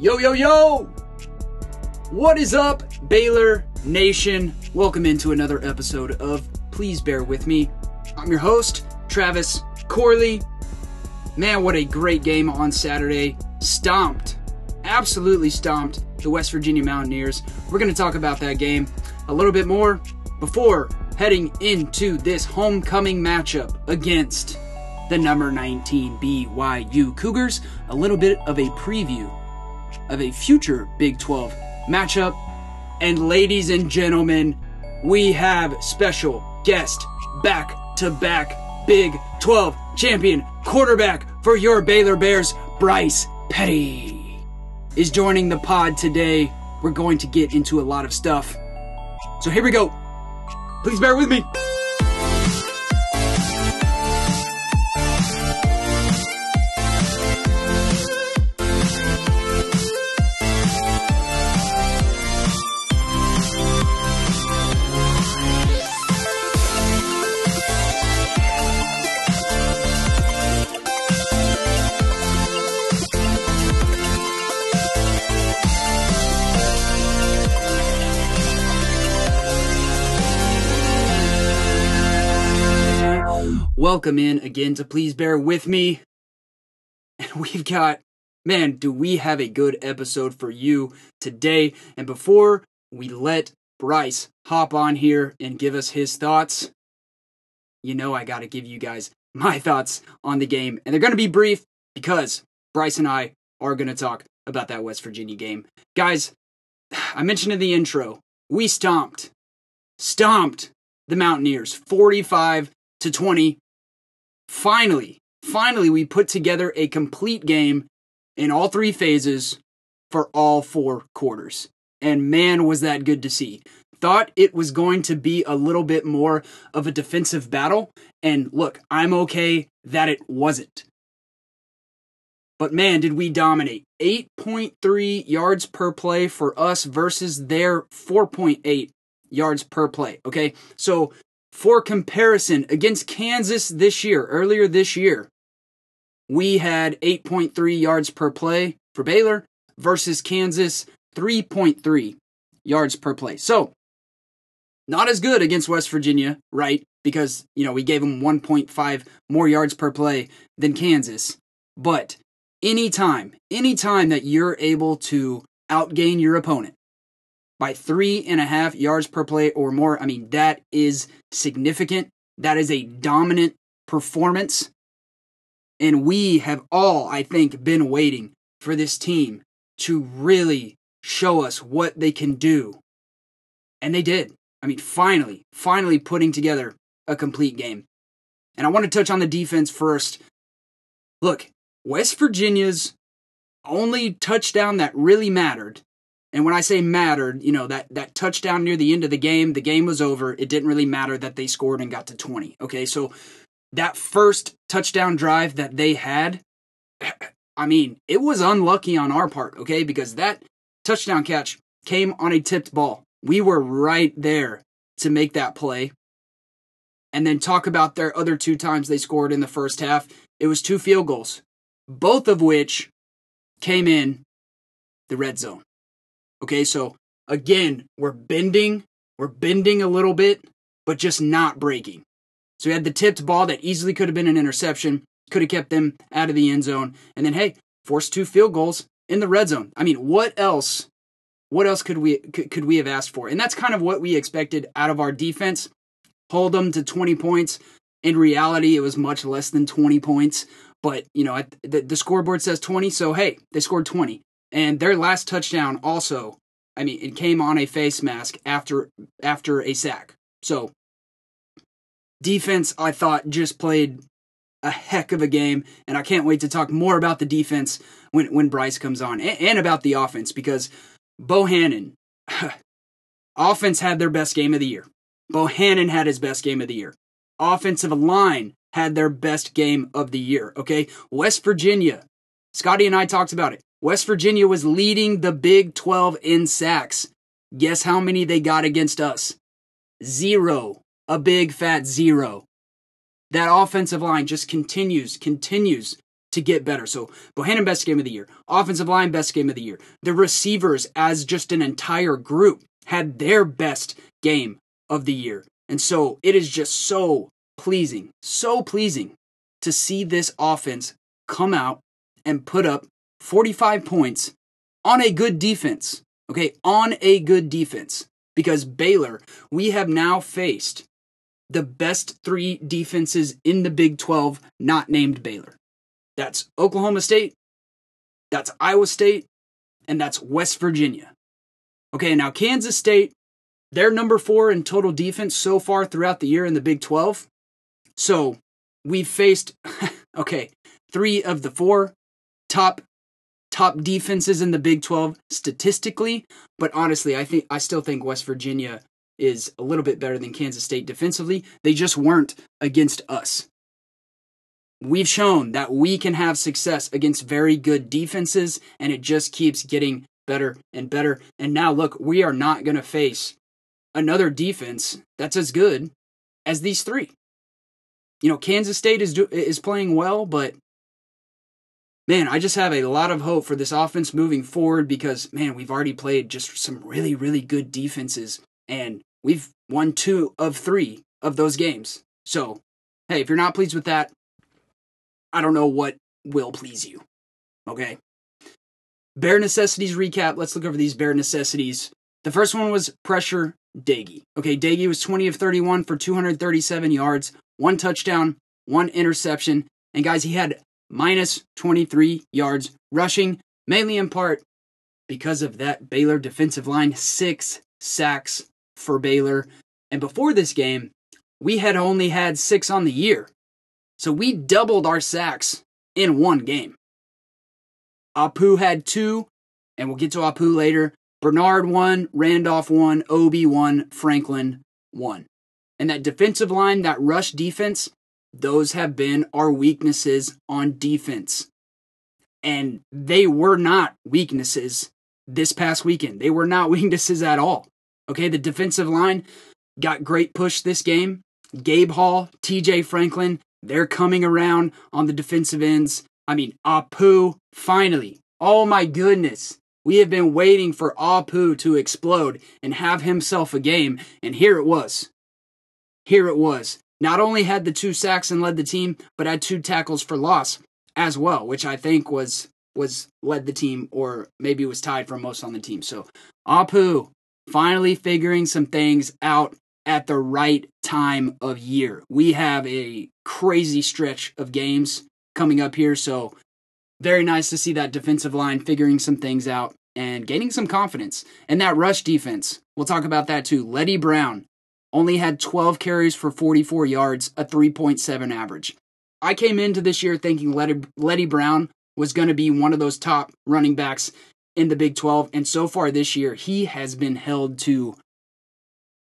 Yo, yo, yo! What is up, Baylor Nation? Welcome into another episode of Please Bear With Me. I'm your host, Travis Corley. Man, what a great game on Saturday. Stomped, absolutely stomped the West Virginia Mountaineers. We're going to talk about that game a little bit more before heading into this homecoming matchup against the number 19 BYU Cougars. A little bit of a preview of a future Big 12 matchup. And ladies and gentlemen, we have special guest back to back Big 12 champion quarterback for your Baylor Bears, Bryce Petty, is joining the pod today. We're going to get into a lot of stuff. So here we go. Please bear with me. Welcome in again to Please Bear With Me. And we've got, man, do we have a good episode for you today. And before we let Bryce hop on here and give us his thoughts, you know I got to give you guys my thoughts on the game. And they're going to be brief because Bryce and I are going to talk about that West Virginia game. Guys, I mentioned in the intro, we stomped, stomped the Mountaineers 45 to 20 finally, finally, we put together a complete game in all three phases for all four quarters. And man, was that good to see. Thought it was going to be a little bit more of a defensive battle. And look, I'm okay that it wasn't. But man, did we dominate. 8.3 yards per play for us versus their 4.8 yards per play. Okay. So for comparison, against Kansas this year, earlier this year, we had 8.3 yards per play for Baylor versus Kansas 3.3 yards per play. So, not as good against West Virginia, right? Because, you know, we gave them 1.5 more yards per play than Kansas. But anytime, anytime that you're able to outgain your opponent, by three and a half yards per play or more. I mean, that is significant. That is a dominant performance. And we have all, I think, been waiting for this team to really show us what they can do. And they did. I mean, finally, finally putting together a complete game. And I want to touch on the defense first. Look, West Virginia's only touchdown that really mattered and when I say mattered, you know, that, that touchdown near the end of the game, the game was over. It didn't really matter that they scored and got to 20. Okay. So that first touchdown drive that they had, I mean, it was unlucky on our part. Okay. Because that touchdown catch came on a tipped ball. We were right there to make that play. And then talk about their other two times they scored in the first half. It was two field goals, both of which came in the red zone. Okay, so again, we're bending, we're bending a little bit, but just not breaking. So we had the tipped ball that easily could have been an interception, could have kept them out of the end zone, and then hey, forced two field goals in the red zone. I mean, what else? What else could we could we have asked for? And that's kind of what we expected out of our defense. Hold them to 20 points. In reality, it was much less than 20 points. But you know, the, the scoreboard says 20, so hey, they scored 20. And their last touchdown also, I mean, it came on a face mask after after a sack. So defense, I thought, just played a heck of a game, and I can't wait to talk more about the defense when when Bryce comes on, and, and about the offense because Bohanon, offense had their best game of the year. Bohanon had his best game of the year. Offensive line had their best game of the year. Okay, West Virginia. Scotty and I talked about it. West Virginia was leading the Big 12 in sacks. Guess how many they got against us? Zero. A big fat zero. That offensive line just continues, continues to get better. So Bohanon best game of the year, offensive line best game of the year. The receivers as just an entire group had their best game of the year. And so it is just so pleasing, so pleasing to see this offense come out and put up 45 points on a good defense. Okay, on a good defense. Because Baylor, we have now faced the best three defenses in the Big 12, not named Baylor. That's Oklahoma State, that's Iowa State, and that's West Virginia. Okay, now Kansas State, they're number four in total defense so far throughout the year in the Big 12. So we've faced, okay, three of the four top top defenses in the Big 12 statistically, but honestly, I think I still think West Virginia is a little bit better than Kansas State defensively. They just weren't against us. We've shown that we can have success against very good defenses, and it just keeps getting better and better. And now, look, we are not going to face another defense that's as good as these three. You know, Kansas State is do, is playing well, but man, I just have a lot of hope for this offense moving forward because man, we've already played just some really really good defenses and we've won two of 3 of those games. So, hey, if you're not pleased with that, I don't know what will please you. Okay? Bare necessities recap. Let's look over these bare necessities. The first one was pressure Doege. Okay, Doege was 20 of 31 for 237 yards, one touchdown, one interception. And guys, he had minus 23 yards rushing, mainly in part because of that Baylor defensive line. Six sacks for Baylor. And before this game, we had only had six on the year. So we doubled our sacks in one game. Apu had two, and we'll get to Apu later. Bernard one, Randolph one, Obi one, Franklin one. And that defensive line, that rush defense, those have been our weaknesses on defense. And they were not weaknesses this past weekend. They were not weaknesses at all. Okay, the defensive line got great push this game. Gabe Hall, TJ Franklin, they're coming around on the defensive ends. I mean, Apu, finally. Oh my goodness. We have been waiting for Apu to explode and have himself a game, and here it was. Here it was. Not only had the two sacks and led the team, but had two tackles for loss as well, which I think was was led the team or maybe was tied for most on the team. So Apu finally figuring some things out at the right time of year. We have a crazy stretch of games coming up here, so very nice to see that defensive line figuring some things out and gaining some confidence. And that rush defense, we'll talk about that too. Leddie Brown only had 12 carries for 44 yards, a 3.7 average. I came into this year thinking Letty, Leddie Brown was going to be one of those top running backs in the Big 12. And so far this year, he has been held to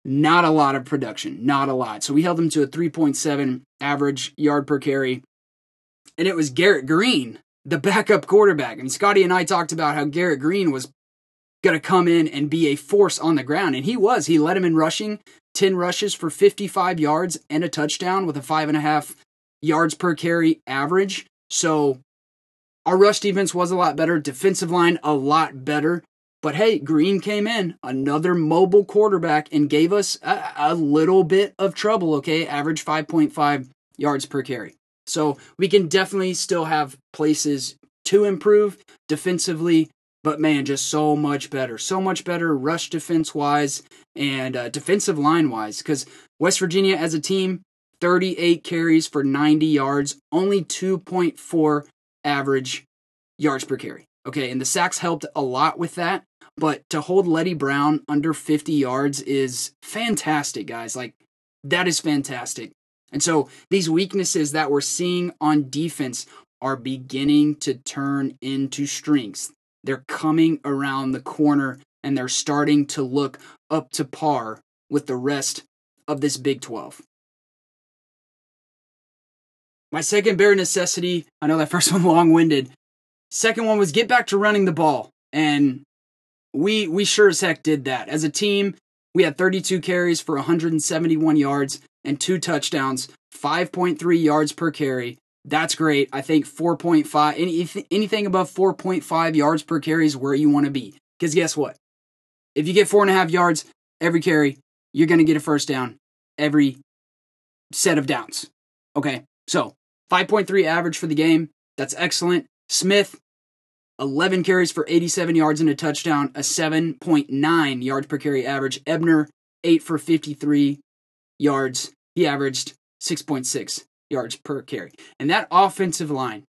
not a lot of production, not a lot. So we held him to a 3.7 average yard per carry. And it was Garrett Greene, the backup quarterback. Mean, Scotty and I talked about how Garrett Greene was going to come in and be a force on the ground. And he was. He led him in rushing, 10 rushes for 55 yards and a touchdown with a five and a half yards per carry average. So our rush defense was a lot better, defensive line a lot better. But hey, Greene came in, another mobile quarterback, and gave us a, a little bit of trouble, okay? Average 5.5 yards per carry. So we can definitely still have places to improve defensively, but man, just so much better. So much better rush defense wise and uh, defensive line wise. Because West Virginia as a team, 38 carries for 90 yards, only 2.4 average yards per carry. Okay, and the sacks helped a lot with that. But to hold Leddie Brown under 50 yards is fantastic, guys. Like, that is fantastic. And so these weaknesses that we're seeing on defense are beginning to turn into strengths. They're coming around the corner and they're starting to look up to par with the rest of this Big 12. My second bare necessity, I know that first one long winded. Second one was get back to running the ball. And we we sure as heck did that. As a team, we had 32 carries for 171 yards and two touchdowns, 5.3 yards per carry. That's great. I think 4.5, any, anything above 4.5 yards per carry is where you want to be. Because guess what? If you get four and a half yards every carry, you're going to get a first down every set of downs. Okay, so 5.3 average for the game. That's excellent. Smith, 11 carries for 87 yards and a touchdown, a 7.9 yards per carry average. Ebner, 8 for 53 yards. He averaged 6.6 yards per carry. And that offensive line,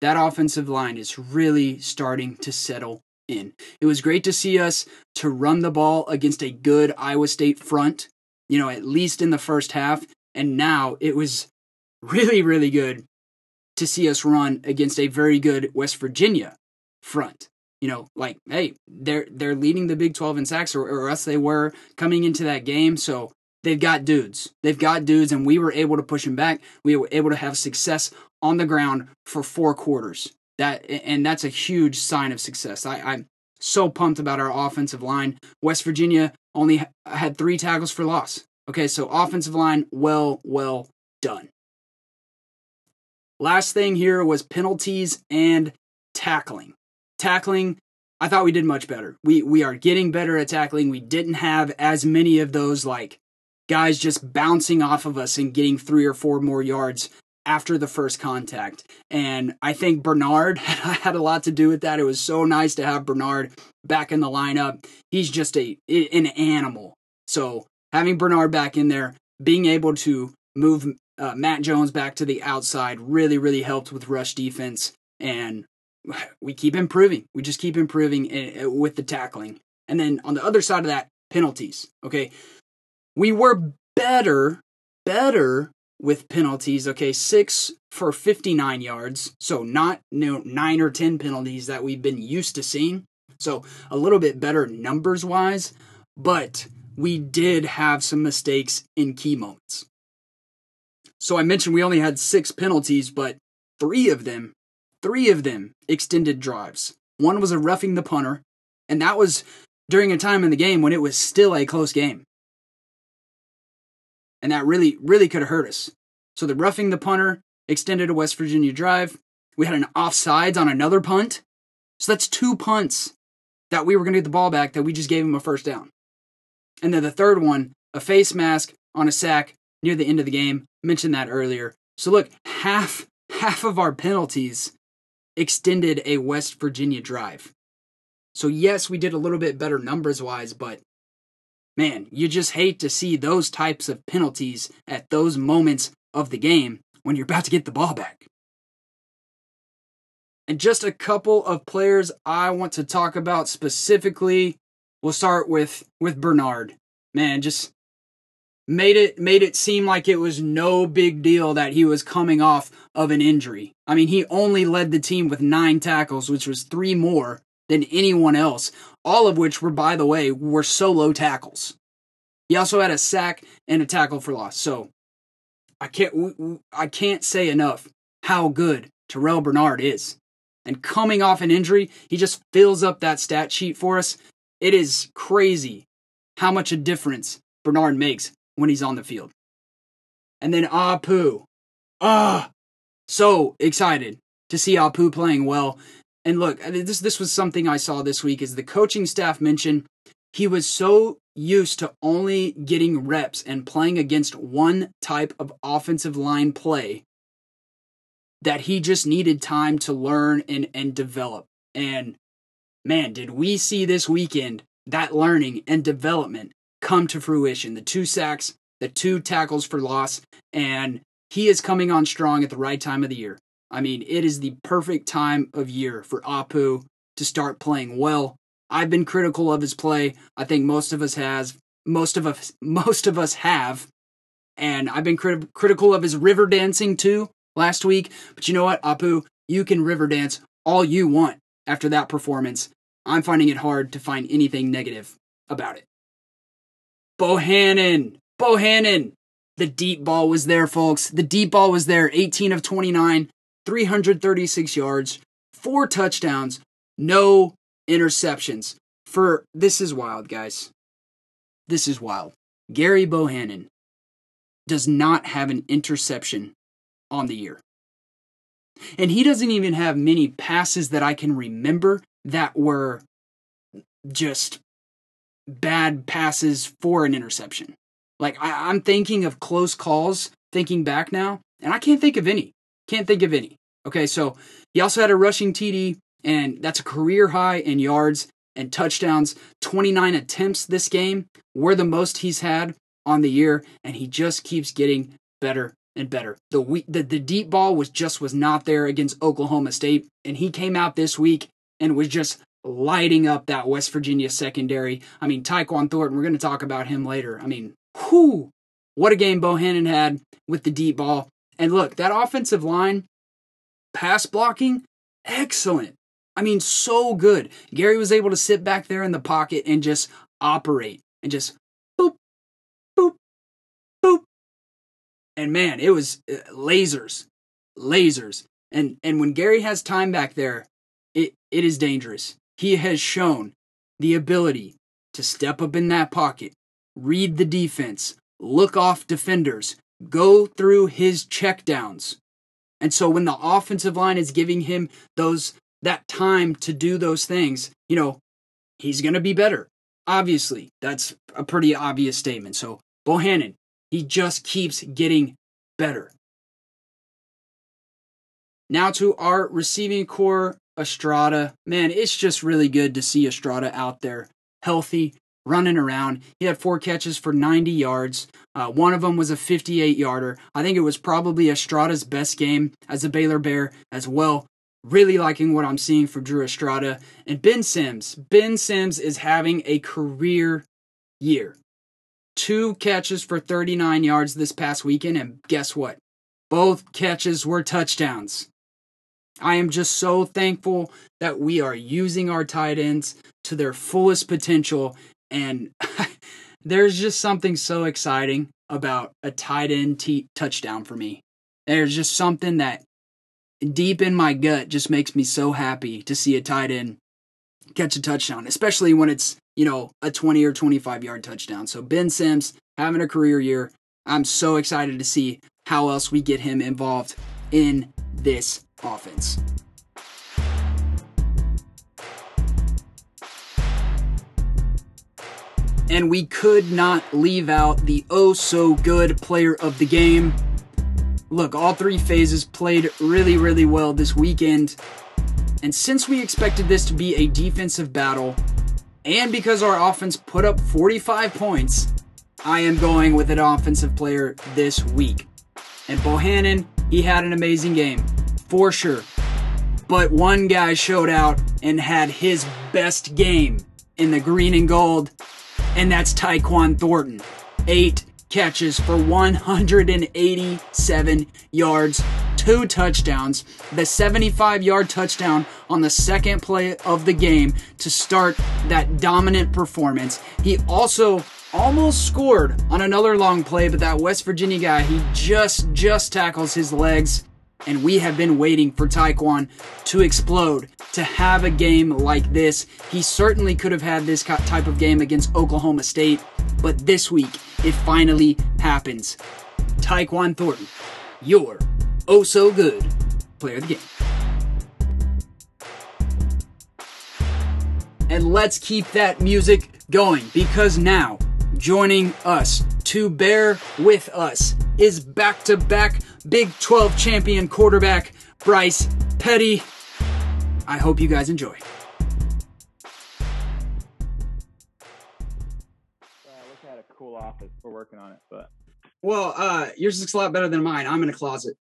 that offensive line is really starting to settle in. It was great to see us to run the ball against a good Iowa State front, you know, at least in the first half. And now it was really, really good to see us run against a very good West Virginia front. You know, like, hey, they're they're leading the Big 12 in sacks, or, or they were coming into that game. So they've got dudes. They've got dudes, and we were able to push them back. We were able to have success on the ground for four quarters. That and that's a huge sign of success. I, I'm so pumped about our offensive line. West Virginia only had three tackles for loss. Okay, so offensive line, well, well done. Last thing here was penalties and tackling. Tackling, I thought we did much better. We we are getting better at tackling. We didn't have as many of those like guys just bouncing off of us and getting three or four more yards after the first contact. And I think Bernard had a lot to do with that. It was so nice to have Bernard back in the lineup. He's just a an animal. So having Bernard back in there, being able to move uh, Matt Jones back to the outside really, really helped with rush defense. And we keep improving. We just keep improving eh, eh, with the tackling. And then on the other side of that, penalties. Okay. We were better, better with penalties. Okay. Six for 59 yards. So not you know, nine or 10 penalties that we've been used to seeing. So a little bit better numbers wise, but we did have some mistakes in key moments. So I mentioned we only had six penalties, but three of them, three of them extended drives. One was a roughing the punter, and that was during a time in the game when it was still a close game. And that really, really could have hurt us. So the roughing the punter extended a West Virginia drive. We had an offsides on another punt. So that's two punts that we were going to get the ball back that we just gave him a first down. And then the third one, a face mask on a sack near the end of the game. Mentioned that earlier. So look, half half of our penalties extended a West Virginia drive. So yes, we did a little bit better numbers wise, but man, you just hate to see those types of penalties at those moments of the game when you're about to get the ball back. And just a couple of players I want to talk about specifically. We'll start with with Bernard. Man, just made it made it seem like it was no big deal that he was coming off of an injury. I mean, he only led the team with 9 tackles, which was 3 more than anyone else, all of which were by the way were solo tackles. He also had a sack and a tackle for loss. So, I can't I can't say enough how good Terrel Bernard is. And coming off an injury, he just fills up that stat sheet for us. It is crazy how much a difference Bernard makes when he's on the field. And then Apu. Ah, so excited to see Apu playing well. And look, this this was something I saw this week is the coaching staff mentioned he was so used to only getting reps and playing against one type of offensive line play that he just needed time to learn and, and develop. And man, did we see this weekend that learning and development come to fruition. The two sacks, the two tackles for loss, and he is coming on strong at the right time of the year. I mean, it is the perfect time of year for Apu to start playing well. I've been critical of his play. I think most of us has most of us most of us have, and I've been crit- critical of his river dancing too last week. But you know what, Apu, you can river dance all you want after that performance. I'm finding it hard to find anything negative about it. Bohanon, Bohanon, The deep ball was there, folks. The deep ball was there. 18 of 29, 336 yards, four touchdowns, no interceptions. For this is wild, guys. This is wild. Gary Bohanon does not have an interception on the year. And he doesn't even have many passes that I can remember that were just bad passes for an interception. Like I, am thinking of close calls, thinking back now, and I can't think of any. Can't think of any. Okay, so he also had a rushing TD, and that's a career high in yards and touchdowns. 29 attempts this game were the most he's had on the year, and he just keeps getting better and better. The, we, the the deep ball was just was not there against Oklahoma State, and he came out this week and was just lighting up that West Virginia secondary. I mean, Tyquan Thornton, we're going to talk about him later. I mean, whoo, what a game Bohanon had with the deep ball. And look, that offensive line, pass blocking, excellent. I mean, so good. Gary was able to sit back there in the pocket and just operate and just boop, boop, boop. And man, it was uh, lasers, lasers. And and when Gary has time back there, it it is dangerous. He has shown the ability to step up in that pocket, read the defense, look off defenders, go through his checkdowns. And so when the offensive line is giving him those that time to do those things, you know, he's going to be better. Obviously, that's a pretty obvious statement. So Bohanon, he just keeps getting better. Now to our receiving corps, Estrada. Man, it's just really good to see Estrada out there healthy, running around. He had four catches for 90 yards. Uh, one of them was a 58 yarder. I think it was probably Estrada's best game as a Baylor Bear as well. Really liking what I'm seeing from Drew Estrada. And Ben Sims. Ben Sims is having a career year. Two catches for 39 yards this past weekend, and guess what? Both catches were touchdowns. I am just so thankful that we are using our tight ends to their fullest potential. And there's just something so exciting about a tight end t- touchdown for me. There's just something that deep in my gut just makes me so happy to see a tight end catch a touchdown, especially when it's, you know, a 20 or 25 yard touchdown. So Ben Sims having a career year. I'm so excited to see how else we get him involved in this offense. And we could not leave out the oh so good player of the game. Look, all three phases played really, really well this weekend. And since we expected this to be a defensive battle, and because our offense put up 45 points, I am going with an offensive player this week. And Bohanon, he had an amazing game for sure. But one guy showed out and had his best game in the green and gold, and that's Tyquan Thornton. Eight catches for 187 yards, two touchdowns, the 75 yard touchdown on the second play of the game to start that dominant performance. He also almost scored on another long play, but that West Virginia guy, he just just tackles his legs and we have been waiting for Tyquan to explode, to have a game like this. He certainly could have had this type of game against Oklahoma State, but this week it finally happens. Tyquan Thornton, your oh so good player of the game. And let's keep that music going because now joining us to bear with us is back to back Big 12 champion quarterback Bryce Petty. I hope you guys enjoy. Look at a cool office. We're working on it, but well, uh, yours looks a lot better than mine. I'm in a closet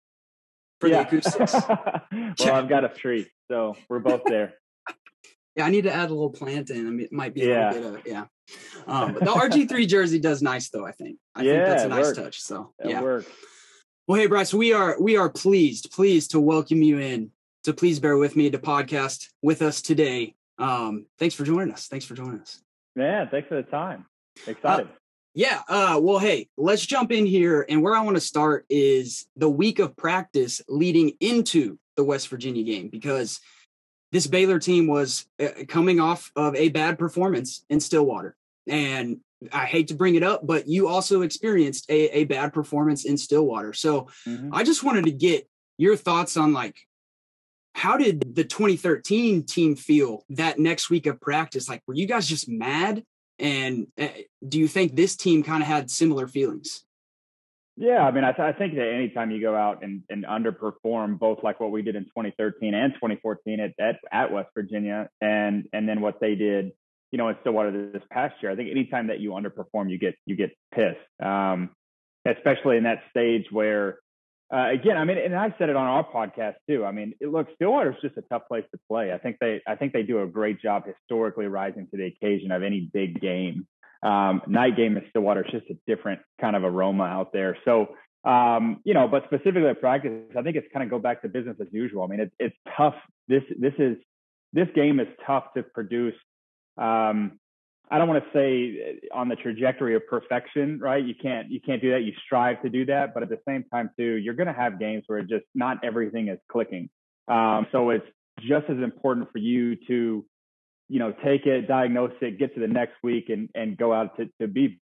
for yeah. the acoustics. well, I've got a tree, so we're both there. Yeah, I need to add a little plant in. I mean, it might be yeah. a little bit of yeah. Um, but the RG3 jersey does nice though. I think. I yeah, think that's a nice touch. So it yeah. Works. Well, hey Bryce, we are we are pleased, pleased to welcome you in. To please bear with me to podcast with us today. Um, thanks for joining us. Thanks for joining us. Yeah, thanks for the time. Excited. Uh, yeah. Uh, well, hey, let's jump in here. And where I want to start is the week of practice leading into the West Virginia game because this Baylor team was uh, coming off of a bad performance in Stillwater. And I hate to bring it up, but you also experienced a, a bad performance in Stillwater. So mm-hmm. I just wanted to get your thoughts on like how did the 2013 team feel that next week of practice? Like, were you guys just mad? And uh, do you think this team kind of had similar feelings? Yeah, I mean, I, th- I, think that anytime you go out and, and, underperform, both like what we did in 2013 and 2014 at, at, at West Virginia, and and then what they did, you know, in Stillwater this past year, I think anytime that you underperform, you get you get pissed, um, especially in that stage where, uh, again, I mean, and I said it on our podcast too. I mean, it, look, Stillwater is just a tough place to play. I think they I think they do a great job historically rising to the occasion of any big game um, night game in Stillwater is just a different kind of aroma out there. So, um, you know, but specifically at practice, I think it's kind of go back to business as usual. I mean, it, it's tough. This this is this game is tough to produce. Um, I don't want to say on the trajectory of perfection, right? You can't you can't do that. You strive to do that, but at the same time, too, you're going to have games where just not everything is clicking. Um, so it's just as important for you to you know, take it, diagnose it, get to the next week and, and go out to, to be,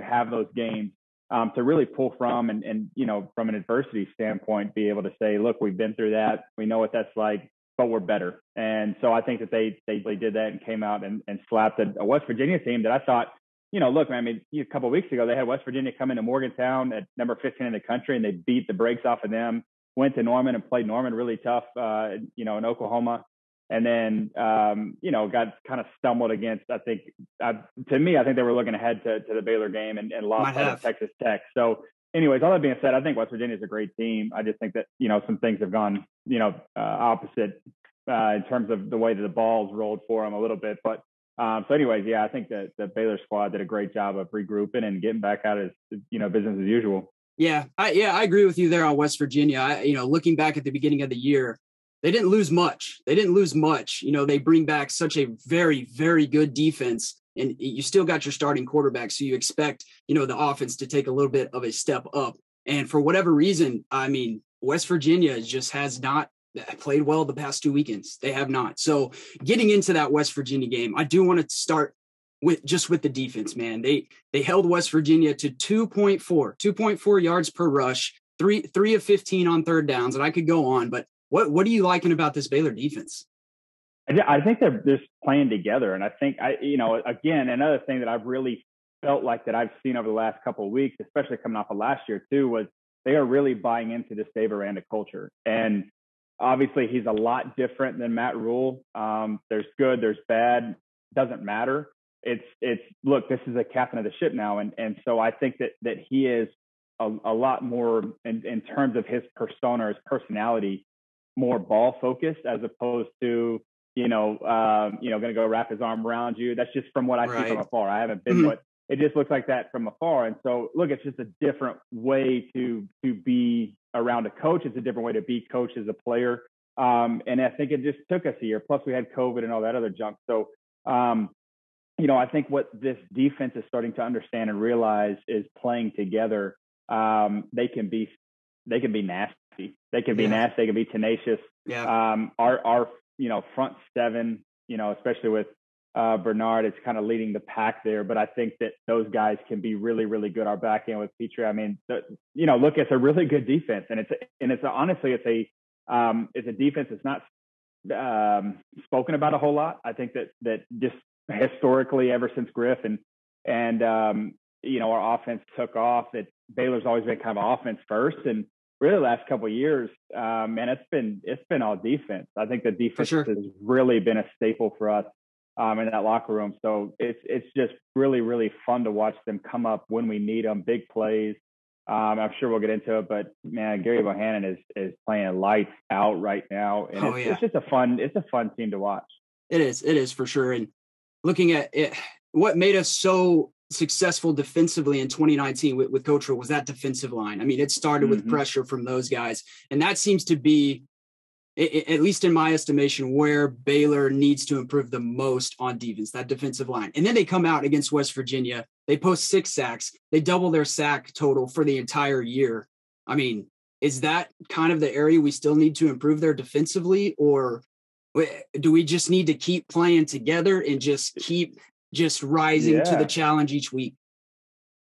have those games um, to really pull from and, and, you know, from an adversity standpoint, be able to say, look, we've been through that. We know what that's like, but we're better. And so I think that they, they, they did that and came out and, and slapped a, West Virginia team that I thought, you know, look, man, I mean, a couple weeks ago, they had West Virginia come into Morgantown at number 15 in the country and they beat the brakes off of them, went to Norman and played Norman really tough, uh, you know, in Oklahoma and then um, you know got kind of stumbled against. I think uh, to me, I think they were looking ahead to, to the Baylor game and, and lost to Texas Tech. So, anyways, all that being said, I think West Virginia is a great team. I just think that you know some things have gone you know uh, opposite uh, in terms of the way that the balls rolled for them a little bit. But um, so, anyways, yeah, I think that the Baylor squad did a great job of regrouping and getting back out as you know business as usual. Yeah, I, yeah, I agree with you there on West Virginia. I, you know, looking back at the beginning of the year, they didn't lose much. They didn't lose much. You know, they bring back such a very, very good defense, and you still got your starting quarterback. So you expect, you know, the offense to take a little bit of a step up. And for whatever reason, I mean, West Virginia just has not eh, played well the past two weekends. They have not. So getting into that West Virginia game, I do want to start with just with the defense, man. They they held West Virginia to 2.4, 2.4 yards per rush, three three of 15 on third downs, and I could go on, but what what are you liking about this Baylor defense? I think they're just playing together, and I think I, you know, again, another thing that I've really felt like that I've seen over the last couple of weeks, especially coming off of last year too, was they are really buying into this Dave Aranda culture. And obviously, he's a lot different than Matt Rhule. Um, there's good, there's bad, doesn't matter. It's it's look, this is a captain of the ship now, and and so I think that that he is a, a lot more in, in terms of his persona, his personality more ball focused as opposed to you know um, you know going to go wrap his arm around you. That's just from what I right. see from afar. I haven't been, mm-hmm. but it just looks like that from afar. And so look, it's just a different way to to be around a coach. It's a different way to be coached as a player. Um, and I think it just took us a year. Plus, we had COVID and all that other junk. So, um, you know, I think what this defense is starting to understand and realize is playing together. Um, they can be they can be nasty they can be yeah. nasty. They can be tenacious. Yeah. Um, our our you know front seven, you know, especially with uh, Bernard, it's kind of leading the pack there. But I think that those guys can be really, really good. Our back end with Pitre. I mean, the, you know, look, it's a really good defense, and it's and it's a, honestly, it's a um, it's a defense that's not um, spoken about a whole lot. I think that that just historically, ever since Griff and and um, you know our offense took off, that Baylor's always been kind of offense first, and really the last couple years, um, man, it's been it's been all defense. I think the defense sure. has really been a staple for us um, in that locker room. So it's it's just really really fun to watch them come up when we need them, big plays. Um, I'm sure we'll get into it, but man, Gary Bohanon is is playing lights out right now, and oh, it's, yeah. it's just a fun it's a fun team to watch. It is, it is for sure. And looking at it, what made us so successful defensively in 2019 with, with Coach was that defensive line. I mean, it started mm-hmm. with pressure from those guys, and that seems to be, at least in my estimation, where Baylor needs to improve the most on defense. That defensive line, and then they come out against West Virginia. They post six sacks. They double their sack total for the entire year. I mean, is that kind of the area we still need to improve there defensively, or do we just need to keep playing together and just keep just rising yeah. to the challenge each week.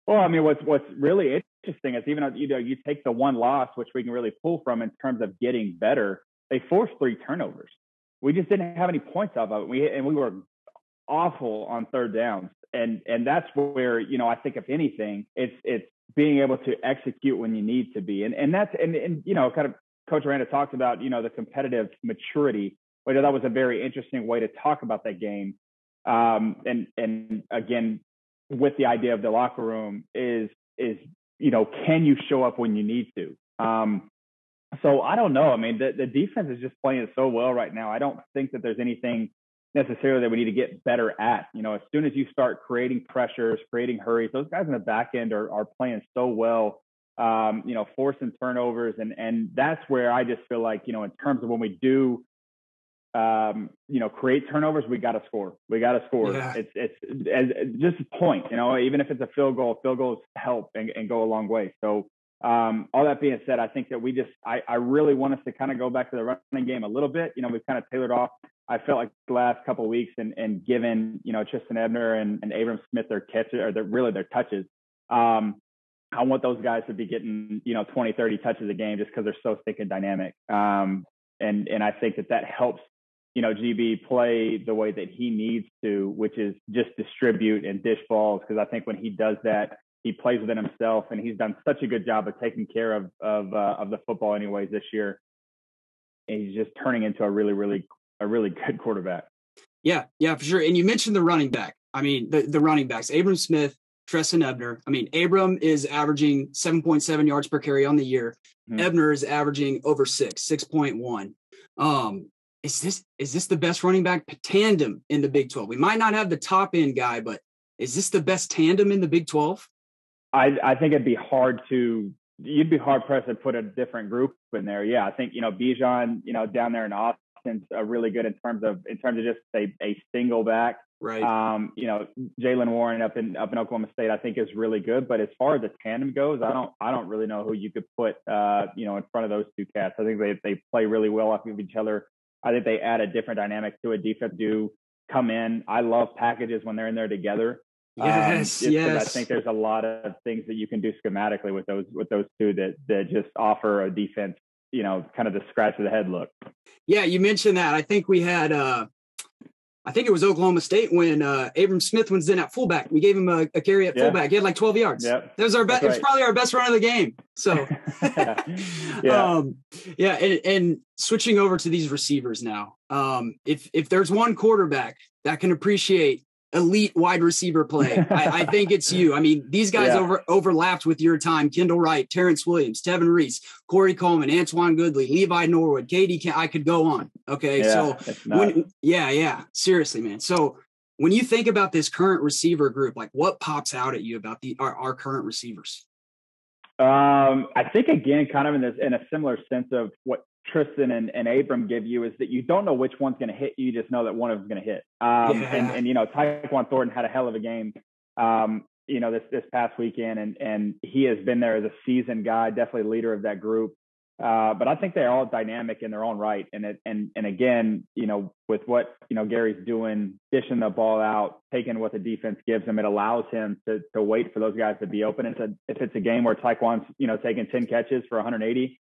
Well, I mean, what's what's really interesting is even though you know you take the one loss, which we can really pull from in terms of getting better. they forced three turnovers. We just didn't have any points off of it. We and we were awful on third downs. And and that's where, you know, I think if anything, it's it's being able to execute when you need to be. And and that's and and you know, kind of Coach Aranda talked about, you know, the competitive maturity. But that was a very interesting way to talk about that game. Um, and and again, with the idea of the locker room is is you know, can you show up when you need to? Um, so I don't know. I mean, the, the defense is just playing so well right now. I don't think that there's anything necessarily that we need to get better at. You know, as soon as you start creating pressures, creating hurries, those guys in the back end are, are playing so well, um, you know, forcing turnovers. And, and that's where I just feel like, you know, in terms of when we do, um, you know, create turnovers, we got to score. We got to score. Yeah. It's, it's, it's just a point, you know, even if it's a field goal, field goals help and, and go a long way. So, um, all that being said, I think that we just, I, I really want us to kind of go back to the running game a little bit. You know, we've kind of tailored off I felt like the last couple of weeks and, and given, you know, Trestan Ebner and, and Abram Smith their catches or their, really their touches. Um, I want those guys to be getting, you know, 20, 30 touches a game just because they're so thick and dynamic. Um, and, and I think that that helps, you know, GB play the way that he needs to, which is just distribute and dish balls. Cause I think when he does that, he plays within himself and he's done such a good job of taking care of, of, uh, of the football anyways this year. And he's just turning into a really, really a really good quarterback. Yeah, yeah, for sure. And you mentioned the running back. I mean, the, the running backs, Abram Smith, Trestan Ebner. I mean, Abram is averaging 7.7 yards per carry on the year. Mm-hmm. Ebner is averaging over six, 6.1. Um, is this is this the best running back tandem in the Big 12? We might not have the top end guy, but is this the best tandem in the Big 12? I, I think it'd be hard to you'd be hard pressed to put a different group in there. Yeah, I think you know Bijan, you know, down there in Austin's uh, really good in terms of in terms of just a, a single back. Right. Um, you know, Jaylen Warren up in up in Oklahoma State, I think is really good. But as far as the tandem goes, I don't I don't really know who you could put uh, you know in front of those two cats. I think they they play really well off of each other. I think they add a different dynamic to a defense. Do come in. I love packages when they're in there together. Yes, um, yes. I think there's a lot of things that you can do schematically with those with those two that that just offer a defense you know, kind of the scratch of the head look. Yeah, you mentioned that. I think we had uh I think it was Oklahoma State when uh Abram Smith was in at fullback. We gave him a, a carry at yeah. fullback. He had like 12 yards. Yep. That was our best right. it was probably our best run of the game. So yeah. um yeah, and, and switching over to these receivers now. Um if if there's one quarterback that can appreciate elite wide receiver play. I, I, think it's you. I mean, these guys yeah. over overlapped with your time. Kendall Wright, Terrance Williams, Tevin Reese, Corey Coleman, Antwan Goodley, Levi Norwood, KD. I could go on. Okay, yeah, so when, yeah, yeah, seriously, man. So when you think about this current receiver group, like what pops out at you about the our, our current receivers? Um, I think again, kind of in this in a similar sense of what Trestan and, and Abram give you is that you don't know which one's going to hit you. You just know that one of them's going to hit. Um, yeah. and, and, you know, Tyquan Thornton had a hell of a game, um, you know, this, this past weekend and, and he has been there as a seasoned guy, definitely leader of that group. Uh, but I think they're all dynamic in their own right. And it, and, and again, you know, with what, you know, Gary's doing, dishing the ball out, taking what the defense gives him, it allows him to, to wait for those guys to be open. It's a, if it's a game where Tyquan's, you know, taking 10 catches for 180,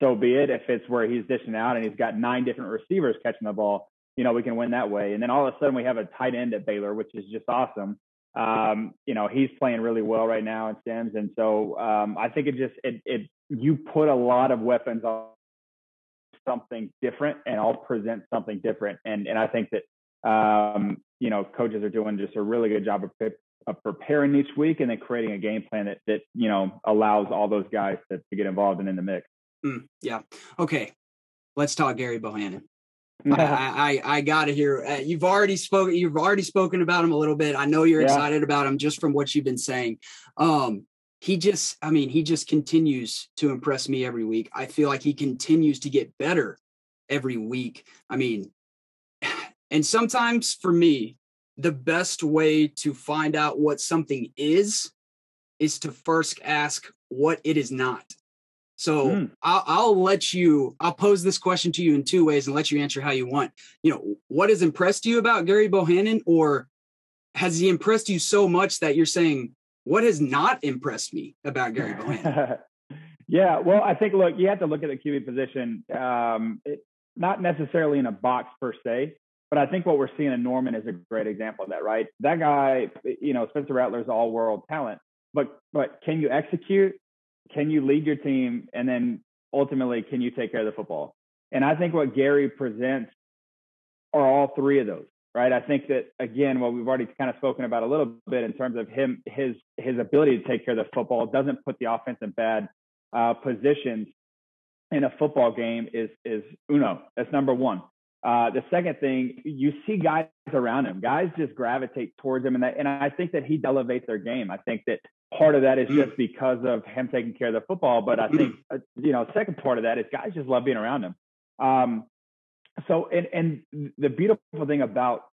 so be it. If it's where he's dishing out and he's got nine different receivers catching the ball, you know, we can win that way. And then all of a sudden we have a tight end at Baylor, which is just awesome. Um, you know, he's playing really well right now in Sims. And so um, I think it just, it, it, you put a lot of weapons on something different and I'll present something different. And, and I think that, um, you know, coaches are doing just a really good job of, of preparing each week and then creating a game plan that, that, you know, allows all those guys to, to get involved and in the mix. Mm, yeah. Okay. Let's talk Gary Bohanon. I, I, I got to hear. Uh, you've already spoken. You've already spoken about him a little bit. I know you're yeah. excited about him just from what you've been saying. Um, he just, I mean, he just continues to impress me every week. I feel like he continues to get better every week. I mean, and sometimes for me, the best way to find out what something is is to first ask what it is not. So mm. I'll, I'll, let you, I'll pose this question to you in two ways and let you answer how you want. You know, what has impressed you about Gary Bohanon, or has he impressed you so much that you're saying, what has not impressed me about Gary Bohanon? yeah, well, I think, look, you have to look at the QB position. Um, it, not necessarily in a box per se, but I think what we're seeing in Norman is a great example of that, right? That guy, you know, Spencer Rattler's all world talent, but but can you execute? Can you lead your team? And then ultimately, can you take care of the football? And I think what Gary presents are all three of those, right? I think that again, what we've already kind of spoken about a little bit in terms of him, his his ability to take care of the football doesn't put the offense in bad uh, positions in a football game is is uno. That's number one. Uh, the second thing, you see guys around him. Guys just gravitate towards him, and that, and I think that he elevates their game. I think that part of that is just because of him taking care of the football, but I think uh, you know, second part of that is guys just love being around him. Um, so, and and the beautiful thing about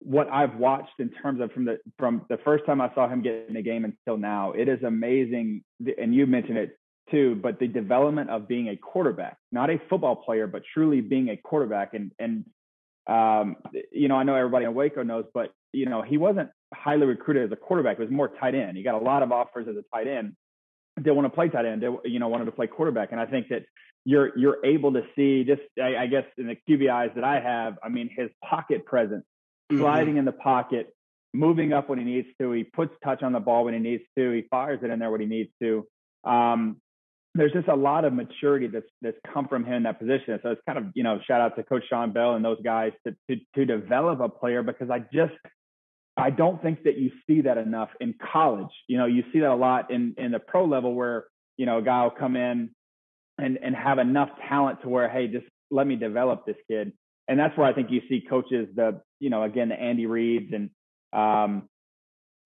what I've watched in terms of from the from the first time I saw him get in the game until now, it is amazing. And you mentioned it too, but the development of being a quarterback, not a football player, but truly being a quarterback. And and um, you know, I know everybody in Waco knows, but you know, he wasn't highly recruited as a quarterback. It was more tight end. He got a lot of offers as a tight end. Didn't want to play tight end. They, you know, wanted to play quarterback. And I think that you're you're able to see just, I, I guess, in the QBIs that I have. I mean, his pocket presence, mm-hmm. sliding in the pocket, moving up when he needs to. He puts touch on the ball when he needs to. He fires it in there when he needs to. Um, there's just a lot of maturity that's that's come from him in that position. So it's kind of you know shout out to Coach Shawn Bell and those guys to to, to develop a player because I just I don't think that you see that enough in college. You know, you see that a lot in in the pro level where you know a guy will come in and and have enough talent to where hey just let me develop this kid and that's where I think you see coaches the you know again the Andy Reids and um,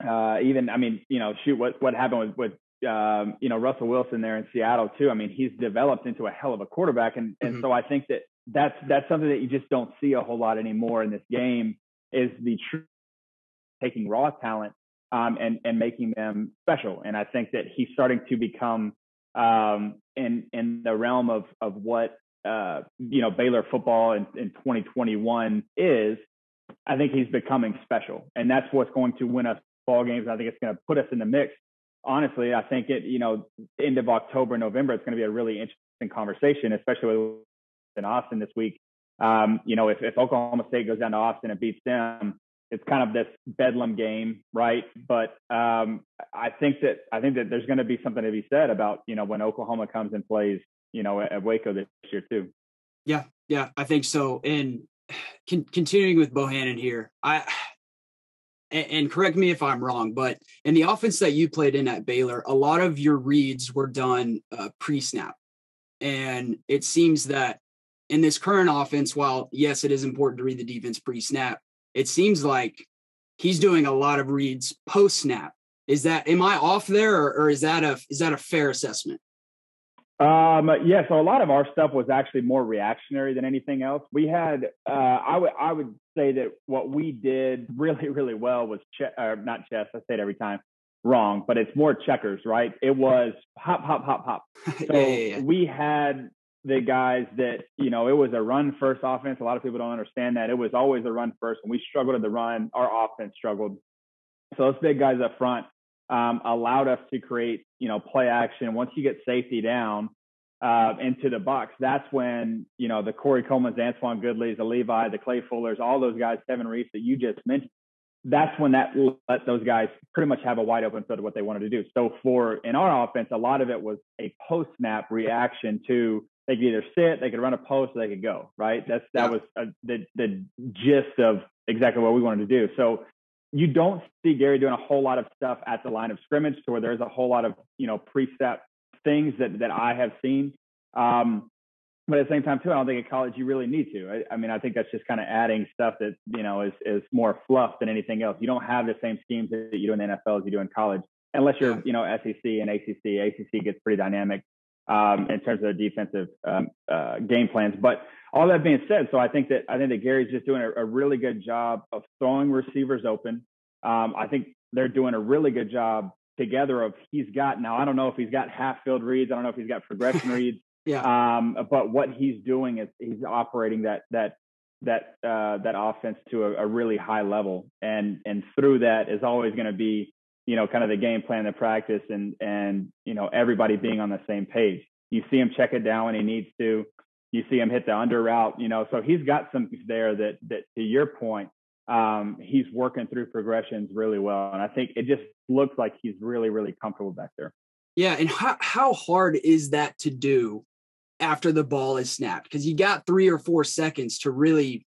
uh, even I mean you know shoot what what happened with with um, you know, Russell Wilson there in Seattle too. I mean, he's developed into a hell of a quarterback, and and mm-hmm. so I think that that's that's something that you just don't see a whole lot anymore in this game is the true taking raw talent um, and and making them special. And I think that he's starting to become um, in in the realm of of what uh, you know Baylor football in, in 2021 is. I think he's becoming special, and that's what's going to win us ball games. I think it's going to put us in the mix honestly, I think it, you know, end of October, November, it's going to be a really interesting conversation, especially with in Austin this week. Um, you know, if, if Oklahoma State goes down to Austin and beats them, it's kind of this bedlam game, right? But um, I think that I think that there's going to be something to be said about you know when Oklahoma comes and plays, you know, at Waco this year too. Yeah, yeah, I think so. And con- continuing with Bohanon here, I and, correct me if I'm wrong, but in the offense that you played in at Baylor, a lot of your reads were done uh, pre snap. And it seems that in this current offense, while yes, it is important to read the defense pre snap, it seems like he's doing a lot of reads post snap. Is that am I off there, or, or is that a is that a fair assessment? Um, yeah, so a lot of our stuff was actually more reactionary than anything else. We had, uh, I would, I would say that what we did really, really well was che- or not chess. I say it every time, wrong, but it's more checkers, right? It was hop, hop, hop, hop. So yeah, yeah, yeah. we had the guys that, you know, it was a run first offense. A lot of people don't understand that. It was always a run first. and we struggled at the run, our offense struggled. So those big guys up front, um, allowed us to create, you know, play action. Once you get safety down uh, into the box, that's when, you know, the Corey Coleman's, Antwan Goodleys, the Levi, the Clay Fullers, all those guys, Tevin Reese that you just mentioned, that's when that let those guys pretty much have a wide open field of what they wanted to do. So for in our offense, a lot of it was a post snap reaction to they could either sit, they could run a post, or they could go. Right. That's that yeah. was a, the the gist of exactly what we wanted to do. So you don't see Gary doing a whole lot of stuff at the line of scrimmage to where there's a whole lot of, you know, preset things that, that I have seen. Um, but at the same time, too, I don't think at college you really need to. I, I mean, I think that's just kind of adding stuff that, you know, is, is more fluff than anything else. You don't have the same schemes that you do in the NFL as you do in college, unless you're, you know, SEC and ACC. ACC gets pretty dynamic um, in terms of the defensive um, uh, game plans. But all that being said, so I think that I think that Gary's just doing a, a really good job of throwing receivers open. Um, I think they're doing a really good job together of he's got now. I don't know if he's got half field reads. I don't know if he's got progression reads. Yeah. Um, but what he's doing is he's operating that that that uh, that offense to a, a really high level, and and through that is always going to be you know kind of the game plan, the practice, and and you know everybody being on the same page. You see him check it down when he needs to. You see him hit the under route, you know, so he's got some there that that to your point, um, he's working through progressions really well, and I think it just looks like he's really really comfortable back there. Yeah, and how how hard is that to do after the ball is snapped? Because you got three or four seconds to really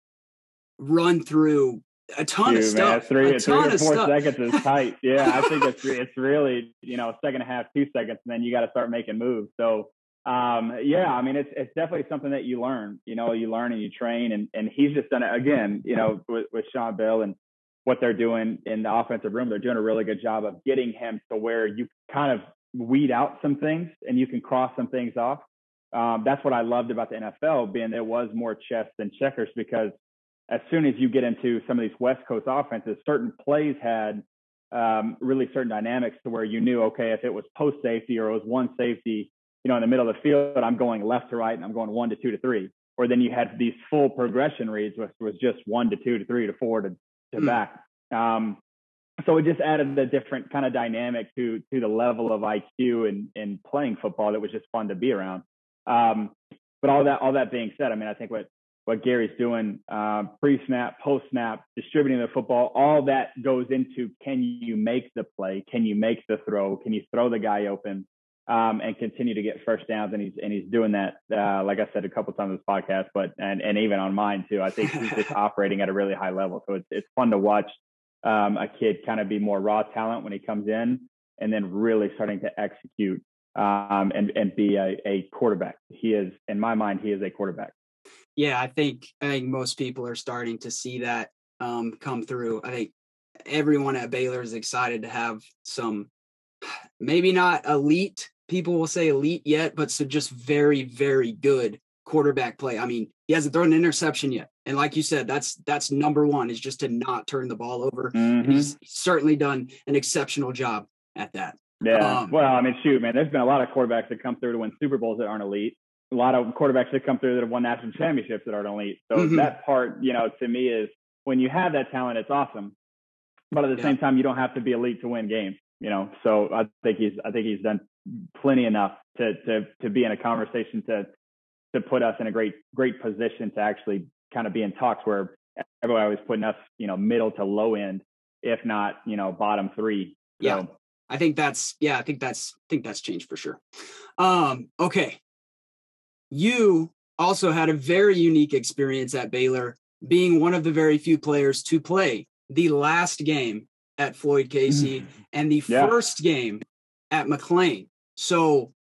run through a ton Dude, of stuff. Man, three, three or four seconds is tight. Yeah, I think it's it's really you know second and a half, two seconds, and then you got to start making moves. So um, yeah, I mean it's it's definitely something that you learn. You know, you learn and you train, and and he's just done it again. You know, with, with Shawn Bell and what they're doing in the offensive room, they're doing a really good job of getting him to where you kind of weed out some things and you can cross some things off. Um, that's what I loved about the NFL, being there was more chess than checkers because as soon as you get into some of these West Coast offenses, certain plays had um, really certain dynamics to where you knew, okay, if it was post safety or it was one safety, you know, in the middle of the field, I'm going left to right and I'm going one to two to three. Or then you had these full progression reads, which was just one to two to three to four to, to mm. back. Um, so it just added a different kind of dynamic to to the level of IQ and and playing football that was just fun to be around. Um, but all that all that being said, I mean, I think what what Gary's doing uh, pre snap, post snap, distributing the football, all that goes into can you make the play? Can you make the throw? Can you throw the guy open? Um, and continue to get first downs, and he's and he's doing that. Uh, like I said a couple times on this podcast, but and and even on mine too. I think he's just operating at a really high level, so it's it's fun to watch um, a kid kind of be more raw talent when he comes in, and then really starting to execute um, and and be a, a quarterback. He is, in my mind, he is a quarterback. Yeah, I think I think most people are starting to see that um, come through. I think everyone at Baylor is excited to have some, maybe not elite. People will say elite yet, but so just very, very good quarterback play. I mean, he hasn't thrown an interception yet. And like you said, that's that's number one is just to not turn the ball over. Mm-hmm. He's certainly done an exceptional job at that. Yeah. Um, well, I mean, shoot, man, there's been a lot of quarterbacks that come through to win Super Bowls that aren't elite. A lot of quarterbacks that come through that have won national championships that aren't elite. So mm-hmm. that part, you know, to me is when you have that talent, it's awesome. But at the yeah. same time, you don't have to be elite to win games. You know, so I think he's I think he's done plenty enough to to to be in a conversation to to put us in a great great position to actually kind of be in talks where everybody was putting us, you know, middle to low end, if not, you know, bottom three. So, yeah. I think that's yeah, I think that's I think that's changed for sure. Um, okay. You also had a very unique experience at Baylor, being one of the very few players to play the last game at Floyd Casey mm. and the yeah. first game at McLane. So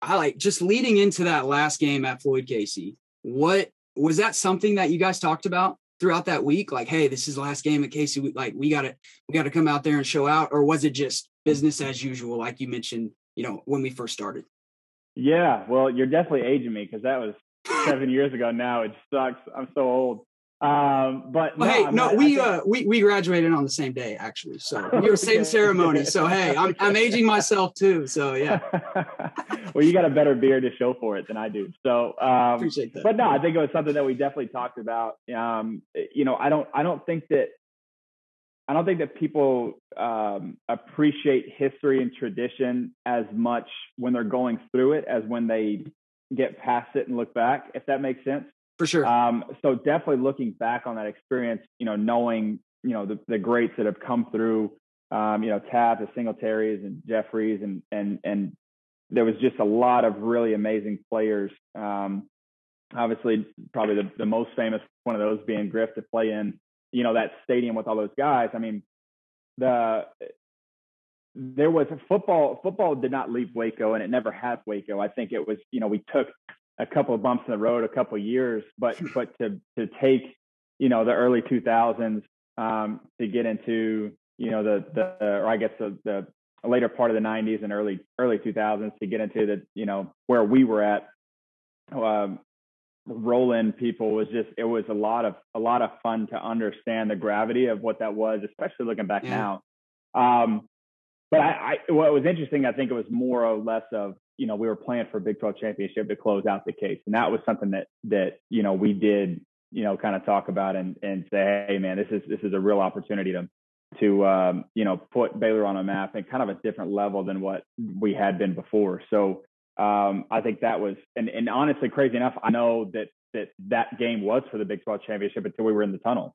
I like just leading into that last game at Floyd Casey. What was that something that you guys talked about throughout that week? Like, hey, this is the last game at Casey. We, like, we got to we got to come out there and show out, or was it just business as usual, like you mentioned, you know, when we first started? Yeah, well, you're definitely aging me because that was seven years ago. Now it sucks. I'm so old. Um, but well, no, hey, no, we think... uh we we graduated on the same day actually. So we were same ceremony. So hey, I'm I'm aging myself too. So yeah. well, you got a better beard to show for it than I do. So um, appreciate that. But no, I think it was something that we definitely talked about. Um, you know, I don't I don't think that I don't think that people um, appreciate history and tradition as much when they're going through it as when they get past it and look back. If that makes sense. For sure. Um, so definitely looking back on that experience, you know, knowing, you know, the, the greats that have come through, um, you know, Tab, the Singletaries and Jeffries and, and, and there was just a lot of really amazing players. Um, obviously probably the, the most famous one of those being Griff to play in, you know, that stadium with all those guys. I mean, the, there was football, football did not leave Waco and it never has Waco. I think it was, you know, we took a couple of bumps in the road, a couple of years, but but to to take you know the early 2000s um, to get into you know the the or I guess the, the later part of the 90s and early early 2000s to get into the you know where we were at. Um, Roland people was just it was a lot of a lot of fun to understand the gravity of what that was, especially looking back yeah. now. Um, but I, I, what was interesting, I think it was more or less of you know, we were playing for a Big 12 championship to close out the case. And that was something that, that, you know, we did, you know, kind of talk about and, and say, Hey man, this is, this is a real opportunity to, to, um, you know, put Baylor on a map and kind of a different level than what we had been before. So, um, I think that was, and, and honestly, crazy enough, I know that that that game was for the Big 12 championship until we were in the tunnel.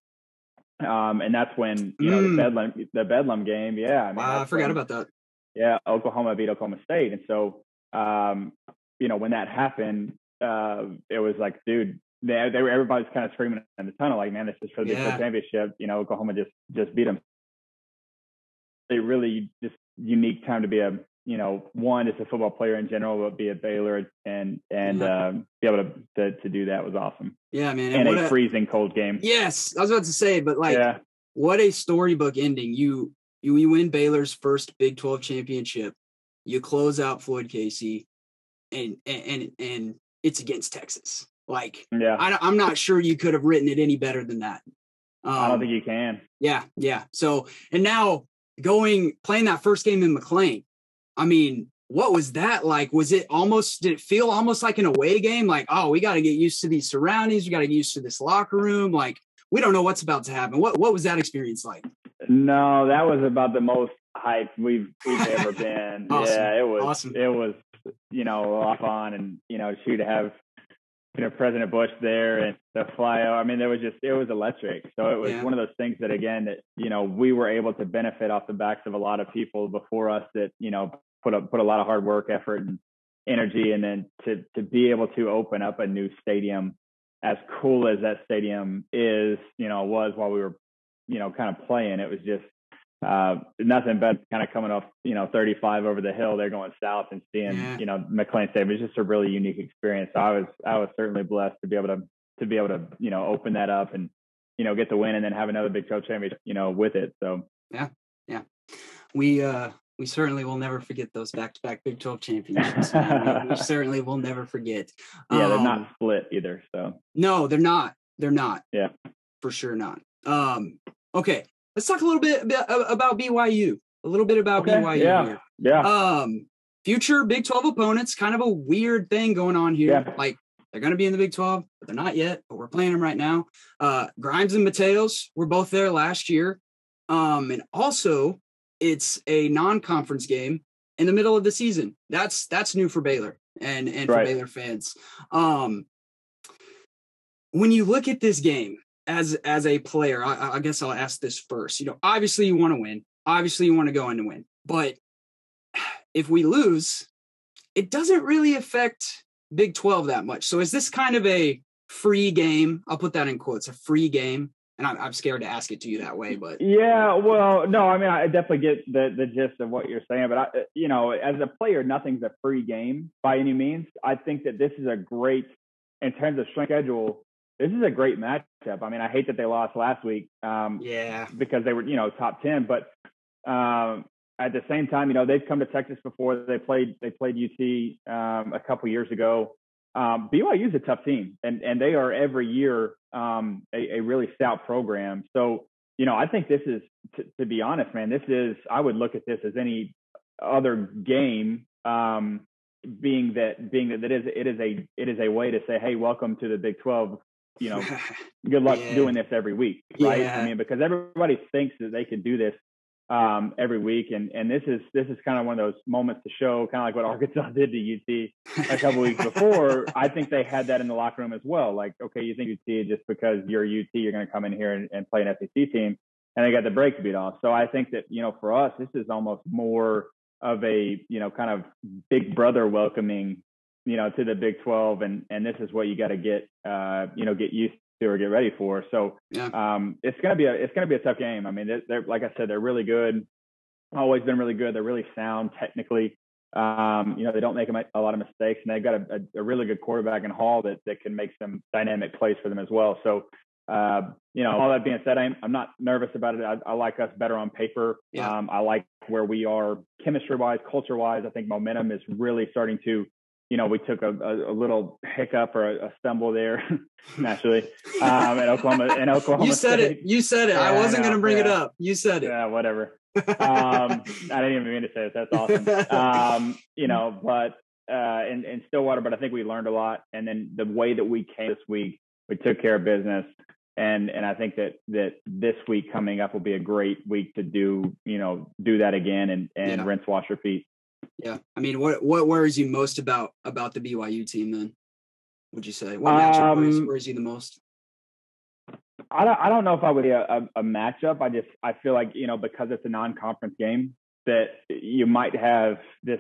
Um, and that's when you know mm. the Bedlam the Bedlam game. Yeah, I mean, wow, I forgot when, about that. Yeah, Oklahoma beat Oklahoma State, and so um, you know when that happened, uh, it was like, dude, they, they were everybody's kind of screaming in the tunnel, like, man, this is for the yeah. championship. You know, Oklahoma just just beat them. A really just unique time to be a you know one as a football player in general, but be a Baylor and and yeah. um, be able to, to, to do that was awesome. Yeah, man, and, and a, a, freezing cold game. Yes, I was about to say, but like, yeah. what a storybook ending. You you you win Baylor's first Big Twelve championship. You close out Floyd Casey, and and and, it's against Texas. Like, yeah, I, am not sure you could have written it any better than that. Um, I don't um, think you can. Yeah, yeah. So, and now going playing that first game in McLane. I mean, what was that like? Was it almost? Did it feel almost like an away game? Like, oh, we got to get used to these surroundings. We got to get used to this locker room. Like, we don't know what's about to happen. What What was that experience like? No, that was about the most hype we've we've ever been. awesome. Yeah, it was. Awesome. It was you know off on and you know shoot to have you know President Bush there and the flyo. I mean, there was just it was electric. So it was yeah. one of those things that again that you know we were able to benefit off the backs of a lot of people before us that you know put a put a lot of hard work, effort, and energy, and then to to be able to open up a new stadium as cool as that stadium is, you know, was while we were you know kind of playing. It was just uh, nothing but kind of coming off, you know, 35 over the hill. They're going south and seeing, yeah. you know, McLane Stadium. It's just a really unique experience. So I was, I was certainly blessed to be able to, to be able to, you know, open that up and, you know, get the win and then have another Big 12 championship, you know, with it. So yeah, yeah, we, uh, we certainly will never forget those back-to-back Big 12 championships. we, we, certainly will never forget. Yeah, they're not um, split either. So no, they're not. They're not. Yeah, for sure not. Um, okay, let's talk a little bit about BYU. A little bit about okay, BYU yeah, here. Yeah. Um, future Big 12 opponents, kind of a weird thing going on here. Yeah. Like they're going to be in the Big 12, but they're not yet, but we're playing them right now. Uh, Grimes and Mateos were both there last year. Um, and also it's a non-conference game in the middle of the season. That's that's new for Baylor and and right. for Baylor fans. Um, when you look at this game, as as a player, I, I guess I'll ask this first. You know, obviously you want to win. Obviously you want to go in to win. But if we lose, it doesn't really affect Big 12 that much. So is this kind of a free game? I'll put that in quotes, a free game. And I'm, I'm scared to ask it to you that way, but yeah, well, no, I mean, I definitely get the the gist of what you're saying, but I, you know, as a player, nothing's a free game by any means. I think that this is a great, in terms of schedule, this is a great matchup. I mean, I hate that they lost last week. Um, yeah, because they were you know top ten, but um, at the same time, you know they've come to Texas before. They played they played UT um, a couple years ago. Um, BYU is a tough team, and and they are every year um, a, a, really stout program. So you know, I think this is t- to be honest, man. This is I would look at this as any other game. Um, being that being that it is it is a it is a way to say, hey, welcome to the Big Twelve you know, good luck yeah. doing this every week, right? Yeah. I mean, because everybody thinks that they can do this um, every week, and and this is this is kind of one of those moments to show, kind of like what Arkansas did to UT a couple weeks before. I think they had that in the locker room as well. Like, okay, you think UT just because you're UT, you're going to come in here and, and play an SEC team, and they got the break beat off. So I think that you know, for us, this is almost more of a you know kind of big brother welcoming you know, to the Big 12, and and this is what you got to get, uh, you know, get used to or get ready for. So yeah. um, it's gonna be a it's gonna be a tough game. I mean, they're, they're like I said, they're really good. Always been really good. They're really sound technically. Um, you know, they don't make a lot of mistakes, and they've got a, a, a, really good quarterback in Hall that that can make some dynamic plays for them as well. So. Uh, you know, all that being said, I'm, I'm not nervous about it. I, I like us better on paper. Yeah. Um, I like where we are chemistry wise, culture wise. I think momentum is really starting to you know, we took a, a, a little hiccup or a, a stumble there, naturally, um, in Oklahoma. In Oklahoma, you said State. it. You said it. Yeah, I wasn't going to bring yeah. it up. You said it. Yeah, whatever. um, I didn't even mean to say it. That's awesome. Um, you know, but uh, in, in Stillwater, but I think we learned a lot. And then the way that we came this week, we took care of business. And and I think that that this week coming up will be a great week to do you know do that again and and yeah. rinse wash repeat. Yeah. I mean, what what worries you most about about the BYU team then? Would you say what matchup um, worries, worries you the most? I don't, I don't know if I would be a, a, a, matchup. I just I feel like you know because it's a non-conference game that you might have this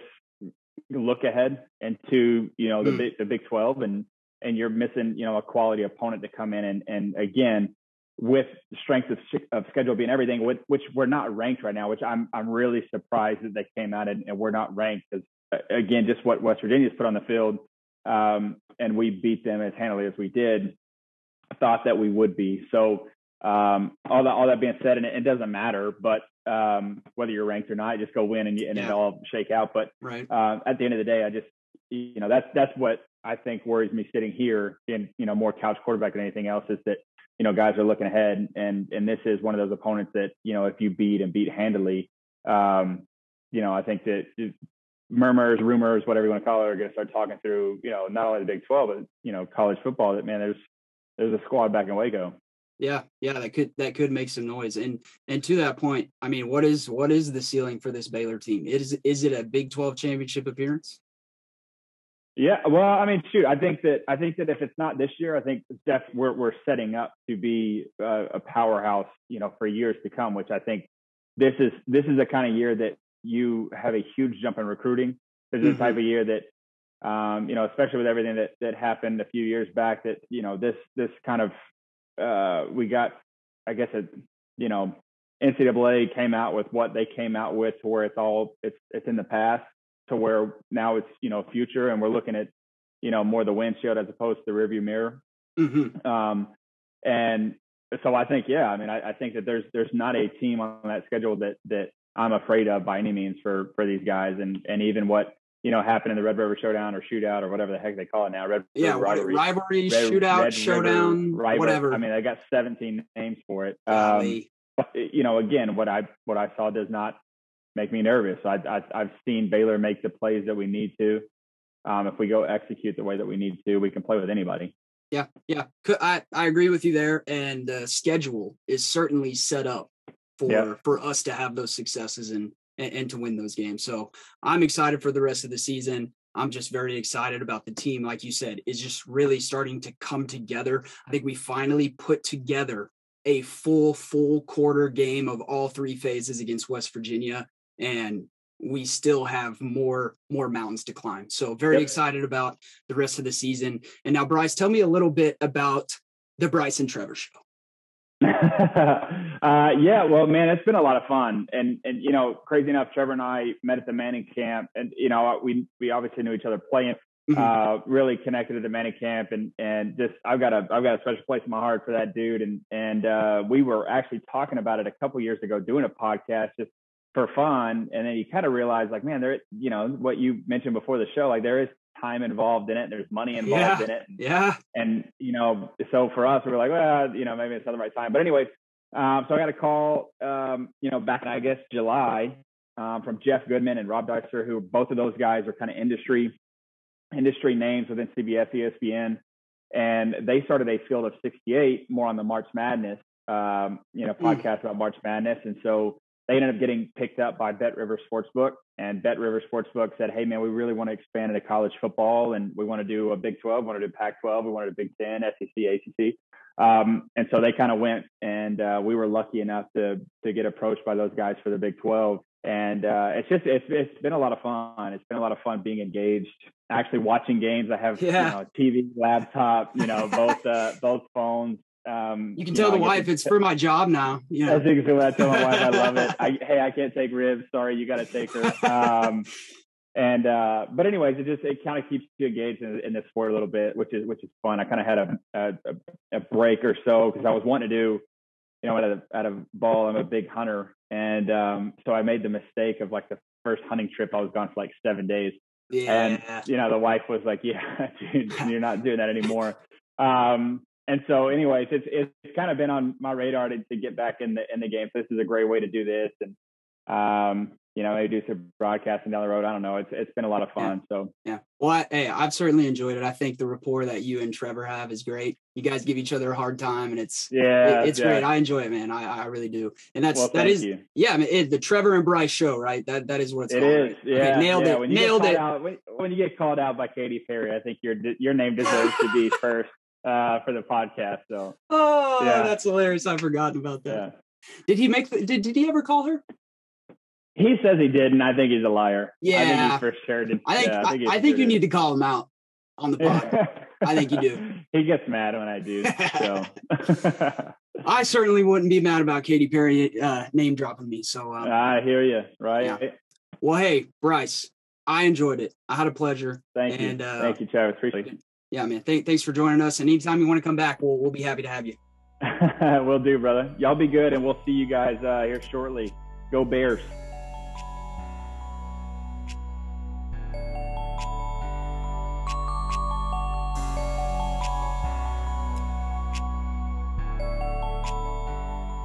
look ahead into you know the mm. big, the Big Twelve and and you're missing you know a quality opponent to come in and and again with strength of, of schedule being everything, which, which we're not ranked right now, which I'm I'm really surprised that they came out and, and we're not ranked because again just what West Virginia's put on the field um, and we beat them as handily as we did thought that we would be. So um, all that all that being said, and it, it doesn't matter, but um, whether you're ranked or not, just go win and, and yeah. it all shake out. But right. uh, at the end of the day, I just you know that's that's what I think worries me sitting here in you know more couch quarterback than anything else is that you know guys are looking ahead and and this is one of those opponents that you know if you beat and beat handily, um, you know I think that murmurs, rumors, whatever you want to call it, are going to start talking through you know not only the Big Twelve but you know college football that man there's there's a squad back in Waco. Yeah, yeah, that could that could make some noise. And and to that point, I mean, what is what is the ceiling for this Baylor team? Is is it a Big Twelve championship appearance? Yeah, well, I mean, shoot, I think that I think that if it's not this year, I think we're we're setting up to be a, a powerhouse, you know, for years to come. Which I think this is this is the kind of year that you have a huge jump in recruiting. This is mm-hmm. the type of year that, um, you know, especially with everything that that happened a few years back, that you know this this kind of uh, we got, I guess, it, you know, NCAA came out with what they came out with to where it's all it's it's in the past to where now it's you know future and we're looking at you know more the windshield as opposed to the rearview mirror. Mm-hmm. Um, and so I think yeah, I mean I, I, think that there's there's not a team on that schedule that that I'm afraid of by any means for for these guys and and even what you know happened in the Red River Showdown or Shootout or whatever the heck they call it now. Red yeah, rivalry, rivalry Red, Shootout, Red Showdown, River, whatever. I mean, I got 17 names for it. Um, but, you know, again, what I what I saw does not make me nervous. I, I, I've seen Baylor make the plays that we need to. Um, if we go execute the way that we need to, we can play with anybody. Yeah, yeah, I I agree with you there. And the schedule is certainly set up for yeah. for us to have those successes and, and and to win those games. So I'm excited for the rest of the season. I'm just very excited about the team. Like you said, is just really starting to come together. I think we finally put together a full full quarter game of all three phases against West Virginia and we still have more more mountains to climb. So very yep. excited about the rest of the season. And now, Bryce, tell me a little bit about the Bryce and Trevor show. uh, yeah, well, man, it's been a lot of fun, and and you know, crazy enough, Trevor and I met at the Manning camp, and you know, we we obviously knew each other playing. Mm-hmm. Uh, really connected at the Manning camp, and and just I've got a I've got a special place in my heart for that dude, and and uh, we were actually talking about it a couple years ago, doing a podcast, just for fun and then you kind of realize like man there you know what you mentioned before the show like there is time involved in it there's money involved yeah, in it yeah. and you know so for us we were like well you know maybe it's not the right time. But anyways um, so i got a call um, you know back in i guess july um, from jeff goodman and Rob Dauster who both of those guys are kind of industry industry names within cbs espn and they started a field of 68 more on the march madness um, you know hmm. podcast about march madness and so they ended up getting picked up by Bet River Sportsbook, and Bet River Sportsbook said, "Hey, man, we really want to expand into college football, and we want to do a Big 12, we want to do Pac-12, we want to do Big 10, SEC, ACC." Um, and so they kind of went, and uh, we were lucky enough to to get approached by those guys for the Big 12. And uh, it's just it's it's been a lot of fun. It's been a lot of fun being engaged, actually watching games. I have yeah. you know, TV, laptop, you know, both uh, both phones, um, you can tell know, the wife it's for my job now. Yeah, I think what I tell my wife. I love it. I, hey, I can't take ribs. Sorry, you got to take her. Um, and uh, but anyways, it just it kind of keeps you engaged in, in this sport a little bit, which is which is fun. I kind of had a, a, a break or so because I was wanting to do, you know, out of out of ball. I'm a big hunter, and um, so I made the mistake of like the first hunting trip. I was gone for like seven days. Yeah. And you know, the wife was like, "Yeah, dude, you're not doing that anymore." Um, and so, anyways, it's it's kind of been on my radar to, to get back in the in the game. So this is a great way to do this, and um, you know, maybe do some broadcasting down the road. I don't know. It's it's been a lot of fun. Yeah. So yeah. Well, I, hey, I've certainly enjoyed it. I think the rapport that you and Trevor have is great. You guys give each other a hard time, and it's yeah, it, it's yeah. great. I enjoy it, man. I, I really do. And that's Well, that is you. yeah, I mean, it, the Trevor and Bryce show, right? That that is what it's It called. is, right? yeah, Okay, nailed yeah. it. When you nailed get it. called Out, when, when you get called out by Katy Perry, I think your your name deserves to be first uh, for the podcast. So Oh, Yeah. that's hilarious. I've forgotten about that. yeah, Did he make the, did did he ever call her? he says he did, and I think he's a liar. I think Yeah. he for sure did. I think yeah, I, he I think sure you did. need to call him out on the pod. I think you do. he gets mad when I do. So I certainly wouldn't be mad about Katy Perry uh, name dropping me. So, um, I hear you. Right. Yeah. well, hey, Bryce, I enjoyed it. I had a pleasure. Thank you. And, uh, Thank you, Travis. Appreciate it. Yeah, man. Th- thanks for joining us. And anytime you want to come back, we'll we'll be happy to have you. We'll do, brother. Y'all be good, and we'll see you guys uh, here shortly. Go Bears.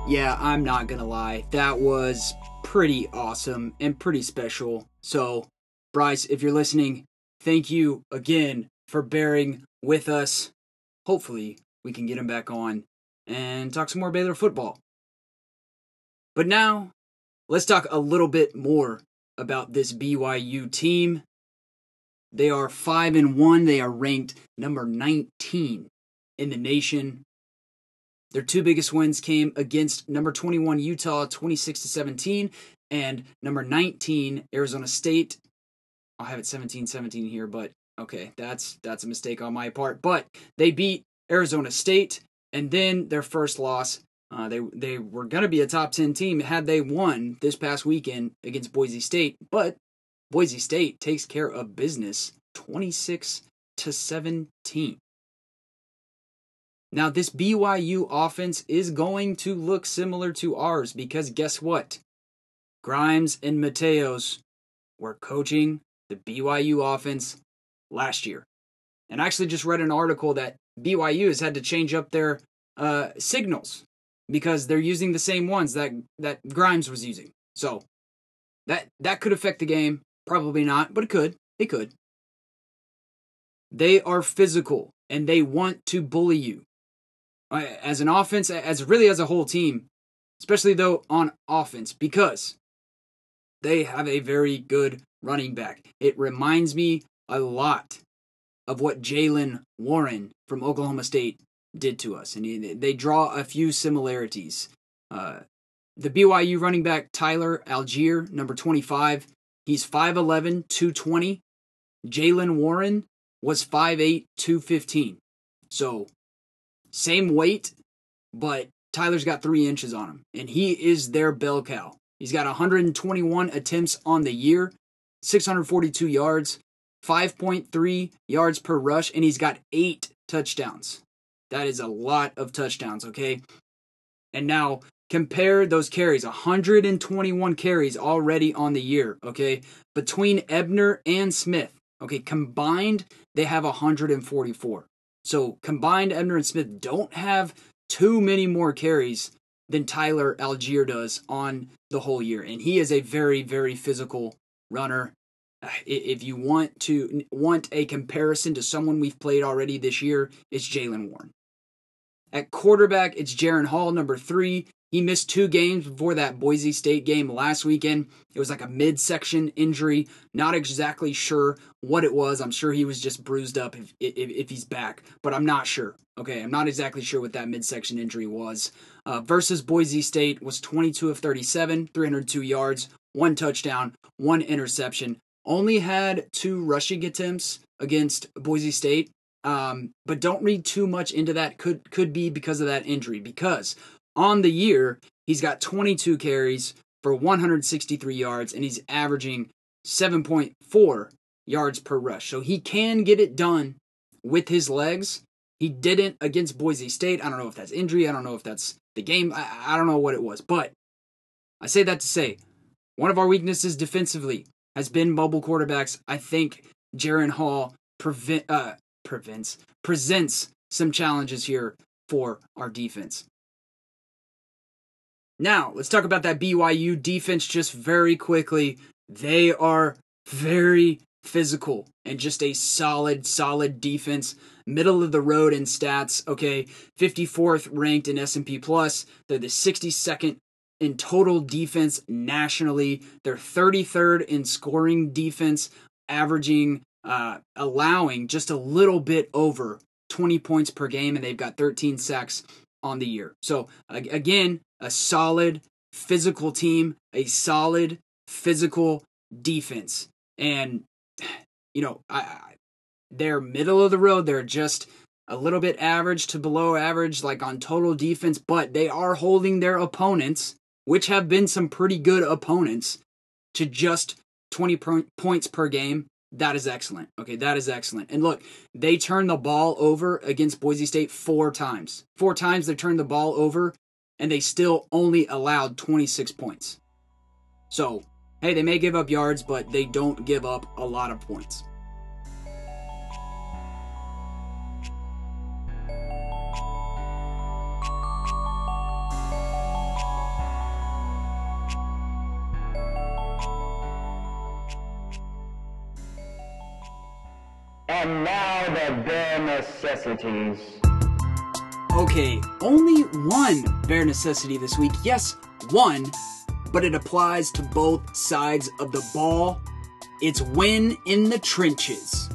Yeah, I'm not gonna lie. That was pretty awesome and pretty special. So, Bryce, if you're listening, thank you again for bearing with us. Hopefully, we can get him back on and talk some more Baylor football. But now, let's talk a little bit more about this BYU team. They are 5 and 1. They are ranked number 19 in the nation. Their two biggest wins came against number 21 Utah 26 to 17 and number 19 Arizona State. I'll have it 17-17 here, but okay, that's that's a mistake on my part. But they beat Arizona State and then their first loss uh, they they were going to be a top 10 team had they won this past weekend against Boise State, but Boise State takes care of business 26 to 17. Now, this BYU offense is going to look similar to ours because guess what? Grimes and Mateos were coaching the BYU offense last year. And I actually just read an article that BYU has had to change up their uh, signals because they're using the same ones that, that Grimes was using. So that that could affect the game. Probably not, but it could. It could. They are physical and they want to bully you as an offense, as really as a whole team, especially though on offense, because they have a very good running back. It reminds me a lot of what Jaylen Warren from Oklahoma State did to us, and he- they draw a few similarities. Uh, the BYU running back Tyler Allgeier, number 25, he's 5'11, 220. Jaylen Warren was 5'8, 215. So same weight, but Tyler's got three inches on him, and he is their bell cow. He's got 121 attempts on the year, 642 yards, 5.3 yards per rush, and he's got eight touchdowns. That is a lot of touchdowns, okay? And now compare those carries 121 carries already on the year, okay? Between Ebner and Smith, okay, combined, they have 144. So combined, Ebner and Smith don't have too many more carries than Tyler Allgeier does on the whole year. And he is a very, very physical runner. Uh, If you want to want a comparison to someone we've played already this year, it's Jaylen Warren. At quarterback, it's Jaren Hall, number three. He missed two games before that Boise State game last weekend. It was like a midsection injury. Not exactly sure what it was. I'm sure he was just bruised up if, if, if he's back, but I'm not sure. Okay, I'm not exactly sure what that midsection injury was. Uh, versus Boise State was 22 of 37, 302 yards, one touchdown, one interception. Only had two rushing attempts against Boise State. Um, but don't read too much into that. Could could be because of that injury. Because on the year, he's got 22 carries for 163 yards, and he's averaging 7.4 yards per rush. So he can get it done with his legs. He didn't against Boise State. I don't know if that's injury. I don't know if that's the game. I, I don't know what it was. But I say that to say one of our weaknesses defensively has been mobile quarterbacks. I think Jaren Hall prevent, uh, prevents presents some challenges here for our defense. Now, let's talk about that BYU defense just very quickly. They are very physical and just a solid, solid defense. Middle of the road in stats. Okay, 54th ranked in S&P Plus. They're the 62nd in total defense nationally. They're 33rd in scoring defense, averaging, uh, allowing just a little bit over 20 points per game, and they've got 13 sacks on the year. So, again, a solid physical team, a solid physical defense. And, you know, I, they're middle of the road. They're just a little bit average to below average, like on total defense, but they are holding their opponents which have been some pretty good opponents, to just 20 points per game. That is excellent. Okay, that is excellent. And look, they turned the ball over against Boise State four times. Four times they turned the ball over, and they still only allowed 26 points. So, hey, they may give up yards, but they don't give up a lot of points. And now the bare necessities. Okay, only one bare necessity this week. Yes, one, but it applies to both sides of the ball. It's win in the trenches.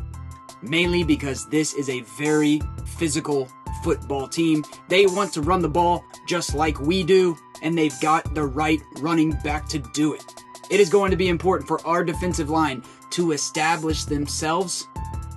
Mainly because this is a very physical football team. They want to run the ball just like we do, and they've got the right running back to do it. It is going to be important for our defensive line to establish themselves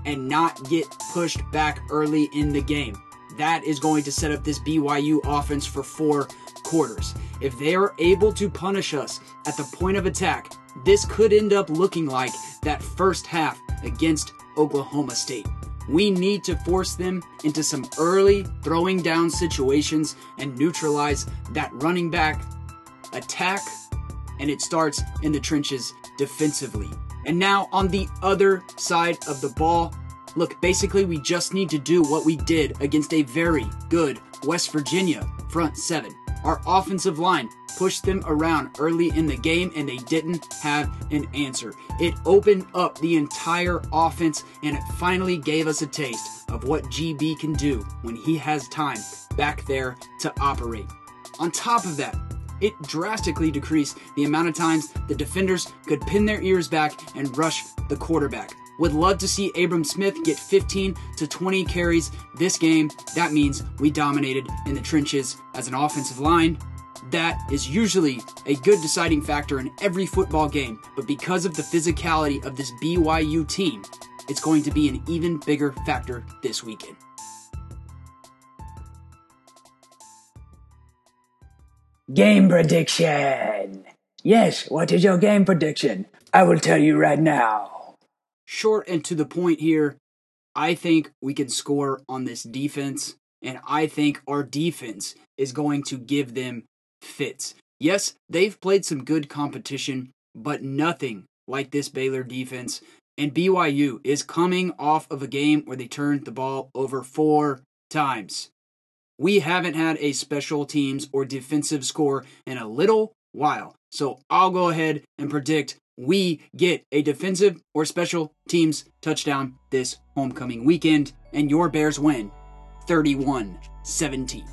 and not get pushed back early in the game. That is going to set up this BYU offense for four quarters. If they are able to punish us at the point of attack, this could end up looking like that first half against Oklahoma State. We need to force them into some early throwing down situations and neutralize that running back attack, and it starts in the trenches defensively. And now on the other side of the ball, look, basically we just need to do what we did against a very good West Virginia front seven. Our offensive line pushed them around early in the game and they didn't have an answer. It opened up the entire offense and it finally gave us a taste of what GB can do when he has time back there to operate. On top of that, it drastically decreased the amount of times the defenders could pin their ears back and rush the quarterback. Would love to see Abram Smith get 15 to 20 carries this game. That means we dominated in the trenches as an offensive line. That is usually a good deciding factor in every football game, but because of the physicality of this BYU team, it's going to be an even bigger factor this weekend. Game prediction. Yes, what is your game prediction? I will tell you right now. Short and to the point here. I think we can score on this defense, and I think our defense is going to give them fits. Yes, they've played some good competition, but nothing like this Baylor defense. And BYU is coming off of a game where they turned the ball over four times. We haven't had a special teams or defensive score in a little while. So I'll go ahead and predict we get a defensive or special teams touchdown this homecoming weekend, and your Bears win 31 17.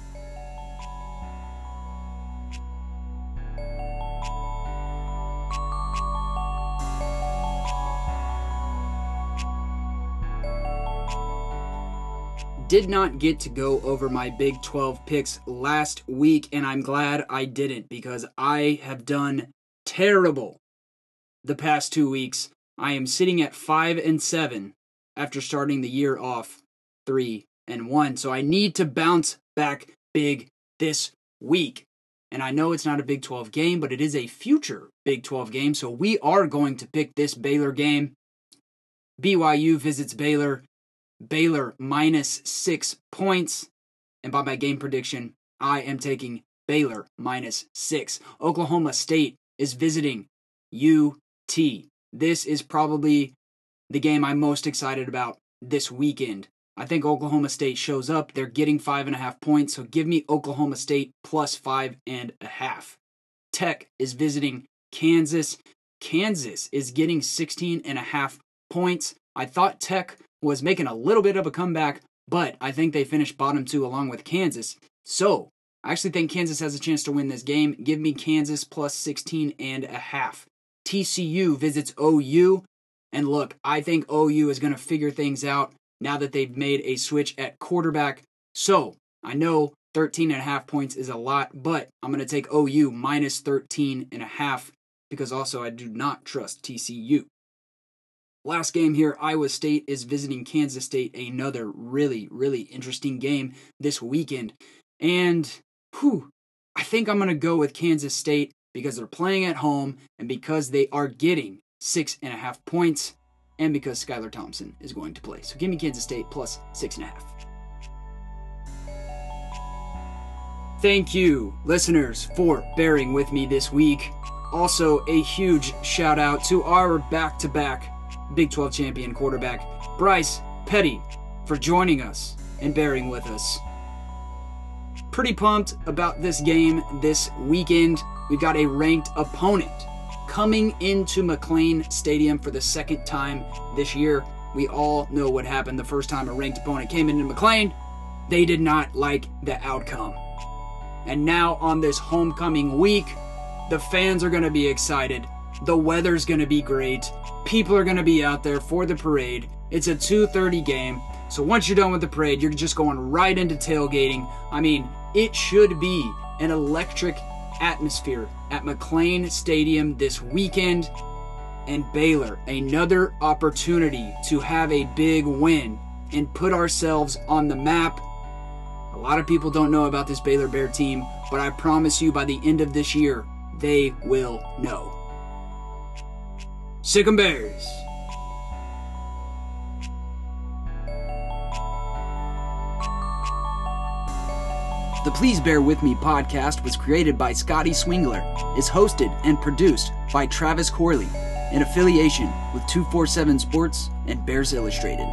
Did not get to go over my Big 12 picks last week, and I'm glad I didn't because I have done terrible the past two weeks. I am sitting at 5 and 7 after starting the year off 3 and 1. So I need to bounce back big this week. And I know it's not a Big 12 game, but it is a future Big 12 game. So we are going to pick this Baylor game. BYU visits Baylor. Baylor minus six points. And by my game prediction, I am taking Baylor minus six. Oklahoma State is visiting UT. This is probably the game I'm most excited about this weekend. I think Oklahoma State shows up. They're getting five and a half points, so give me Oklahoma State plus five and a half. Tech is visiting Kansas. Kansas is getting 16 and a half points. I thought Tech was making a little bit of a comeback, but I think they finished bottom two along with Kansas. So I actually think Kansas has a chance to win this game. Give me Kansas plus 16 and a half. TCU visits OU. And look, I think OU is going to figure things out now that they've made a switch at quarterback. So I know 13 and a half points is a lot, but I'm going to take OU minus 13 and a half because also I do not trust TCU. Last game here, Iowa State is visiting Kansas State, another really, really interesting game this weekend. And whew, I think I'm going to go with Kansas State because they're playing at home and because they are getting six and a half points and because Skylar Thompson is going to play. So give me Kansas State plus six and a half. Thank you, listeners, for bearing with me this week. Also, a huge shout out to our back to back Big 12 champion quarterback, Bryce Petty, for joining us and bearing with us. Pretty pumped about this game this weekend. We've got a ranked opponent coming into McLane Stadium for the second time this year. We all know what happened the first time a ranked opponent came into McLane. They did not like the outcome. And now on this homecoming week, the fans are going to be excited. The weather's going to be great. People are going to be out there for the parade. It's a 2:30 game. So once you're done with the parade, you're just going right into tailgating. I mean, it should be an electric atmosphere at McLane Stadium this weekend. And Baylor, another opportunity to have a big win and put ourselves on the map. A lot of people don't know about this Baylor Bear team, but I promise you by the end of this year, they will know. Sic 'em Bears! The Please Bear With Me podcast was created by Scotty Swingler, is hosted and produced by Travis Corley, in affiliation with 247 Sports and Bears Illustrated.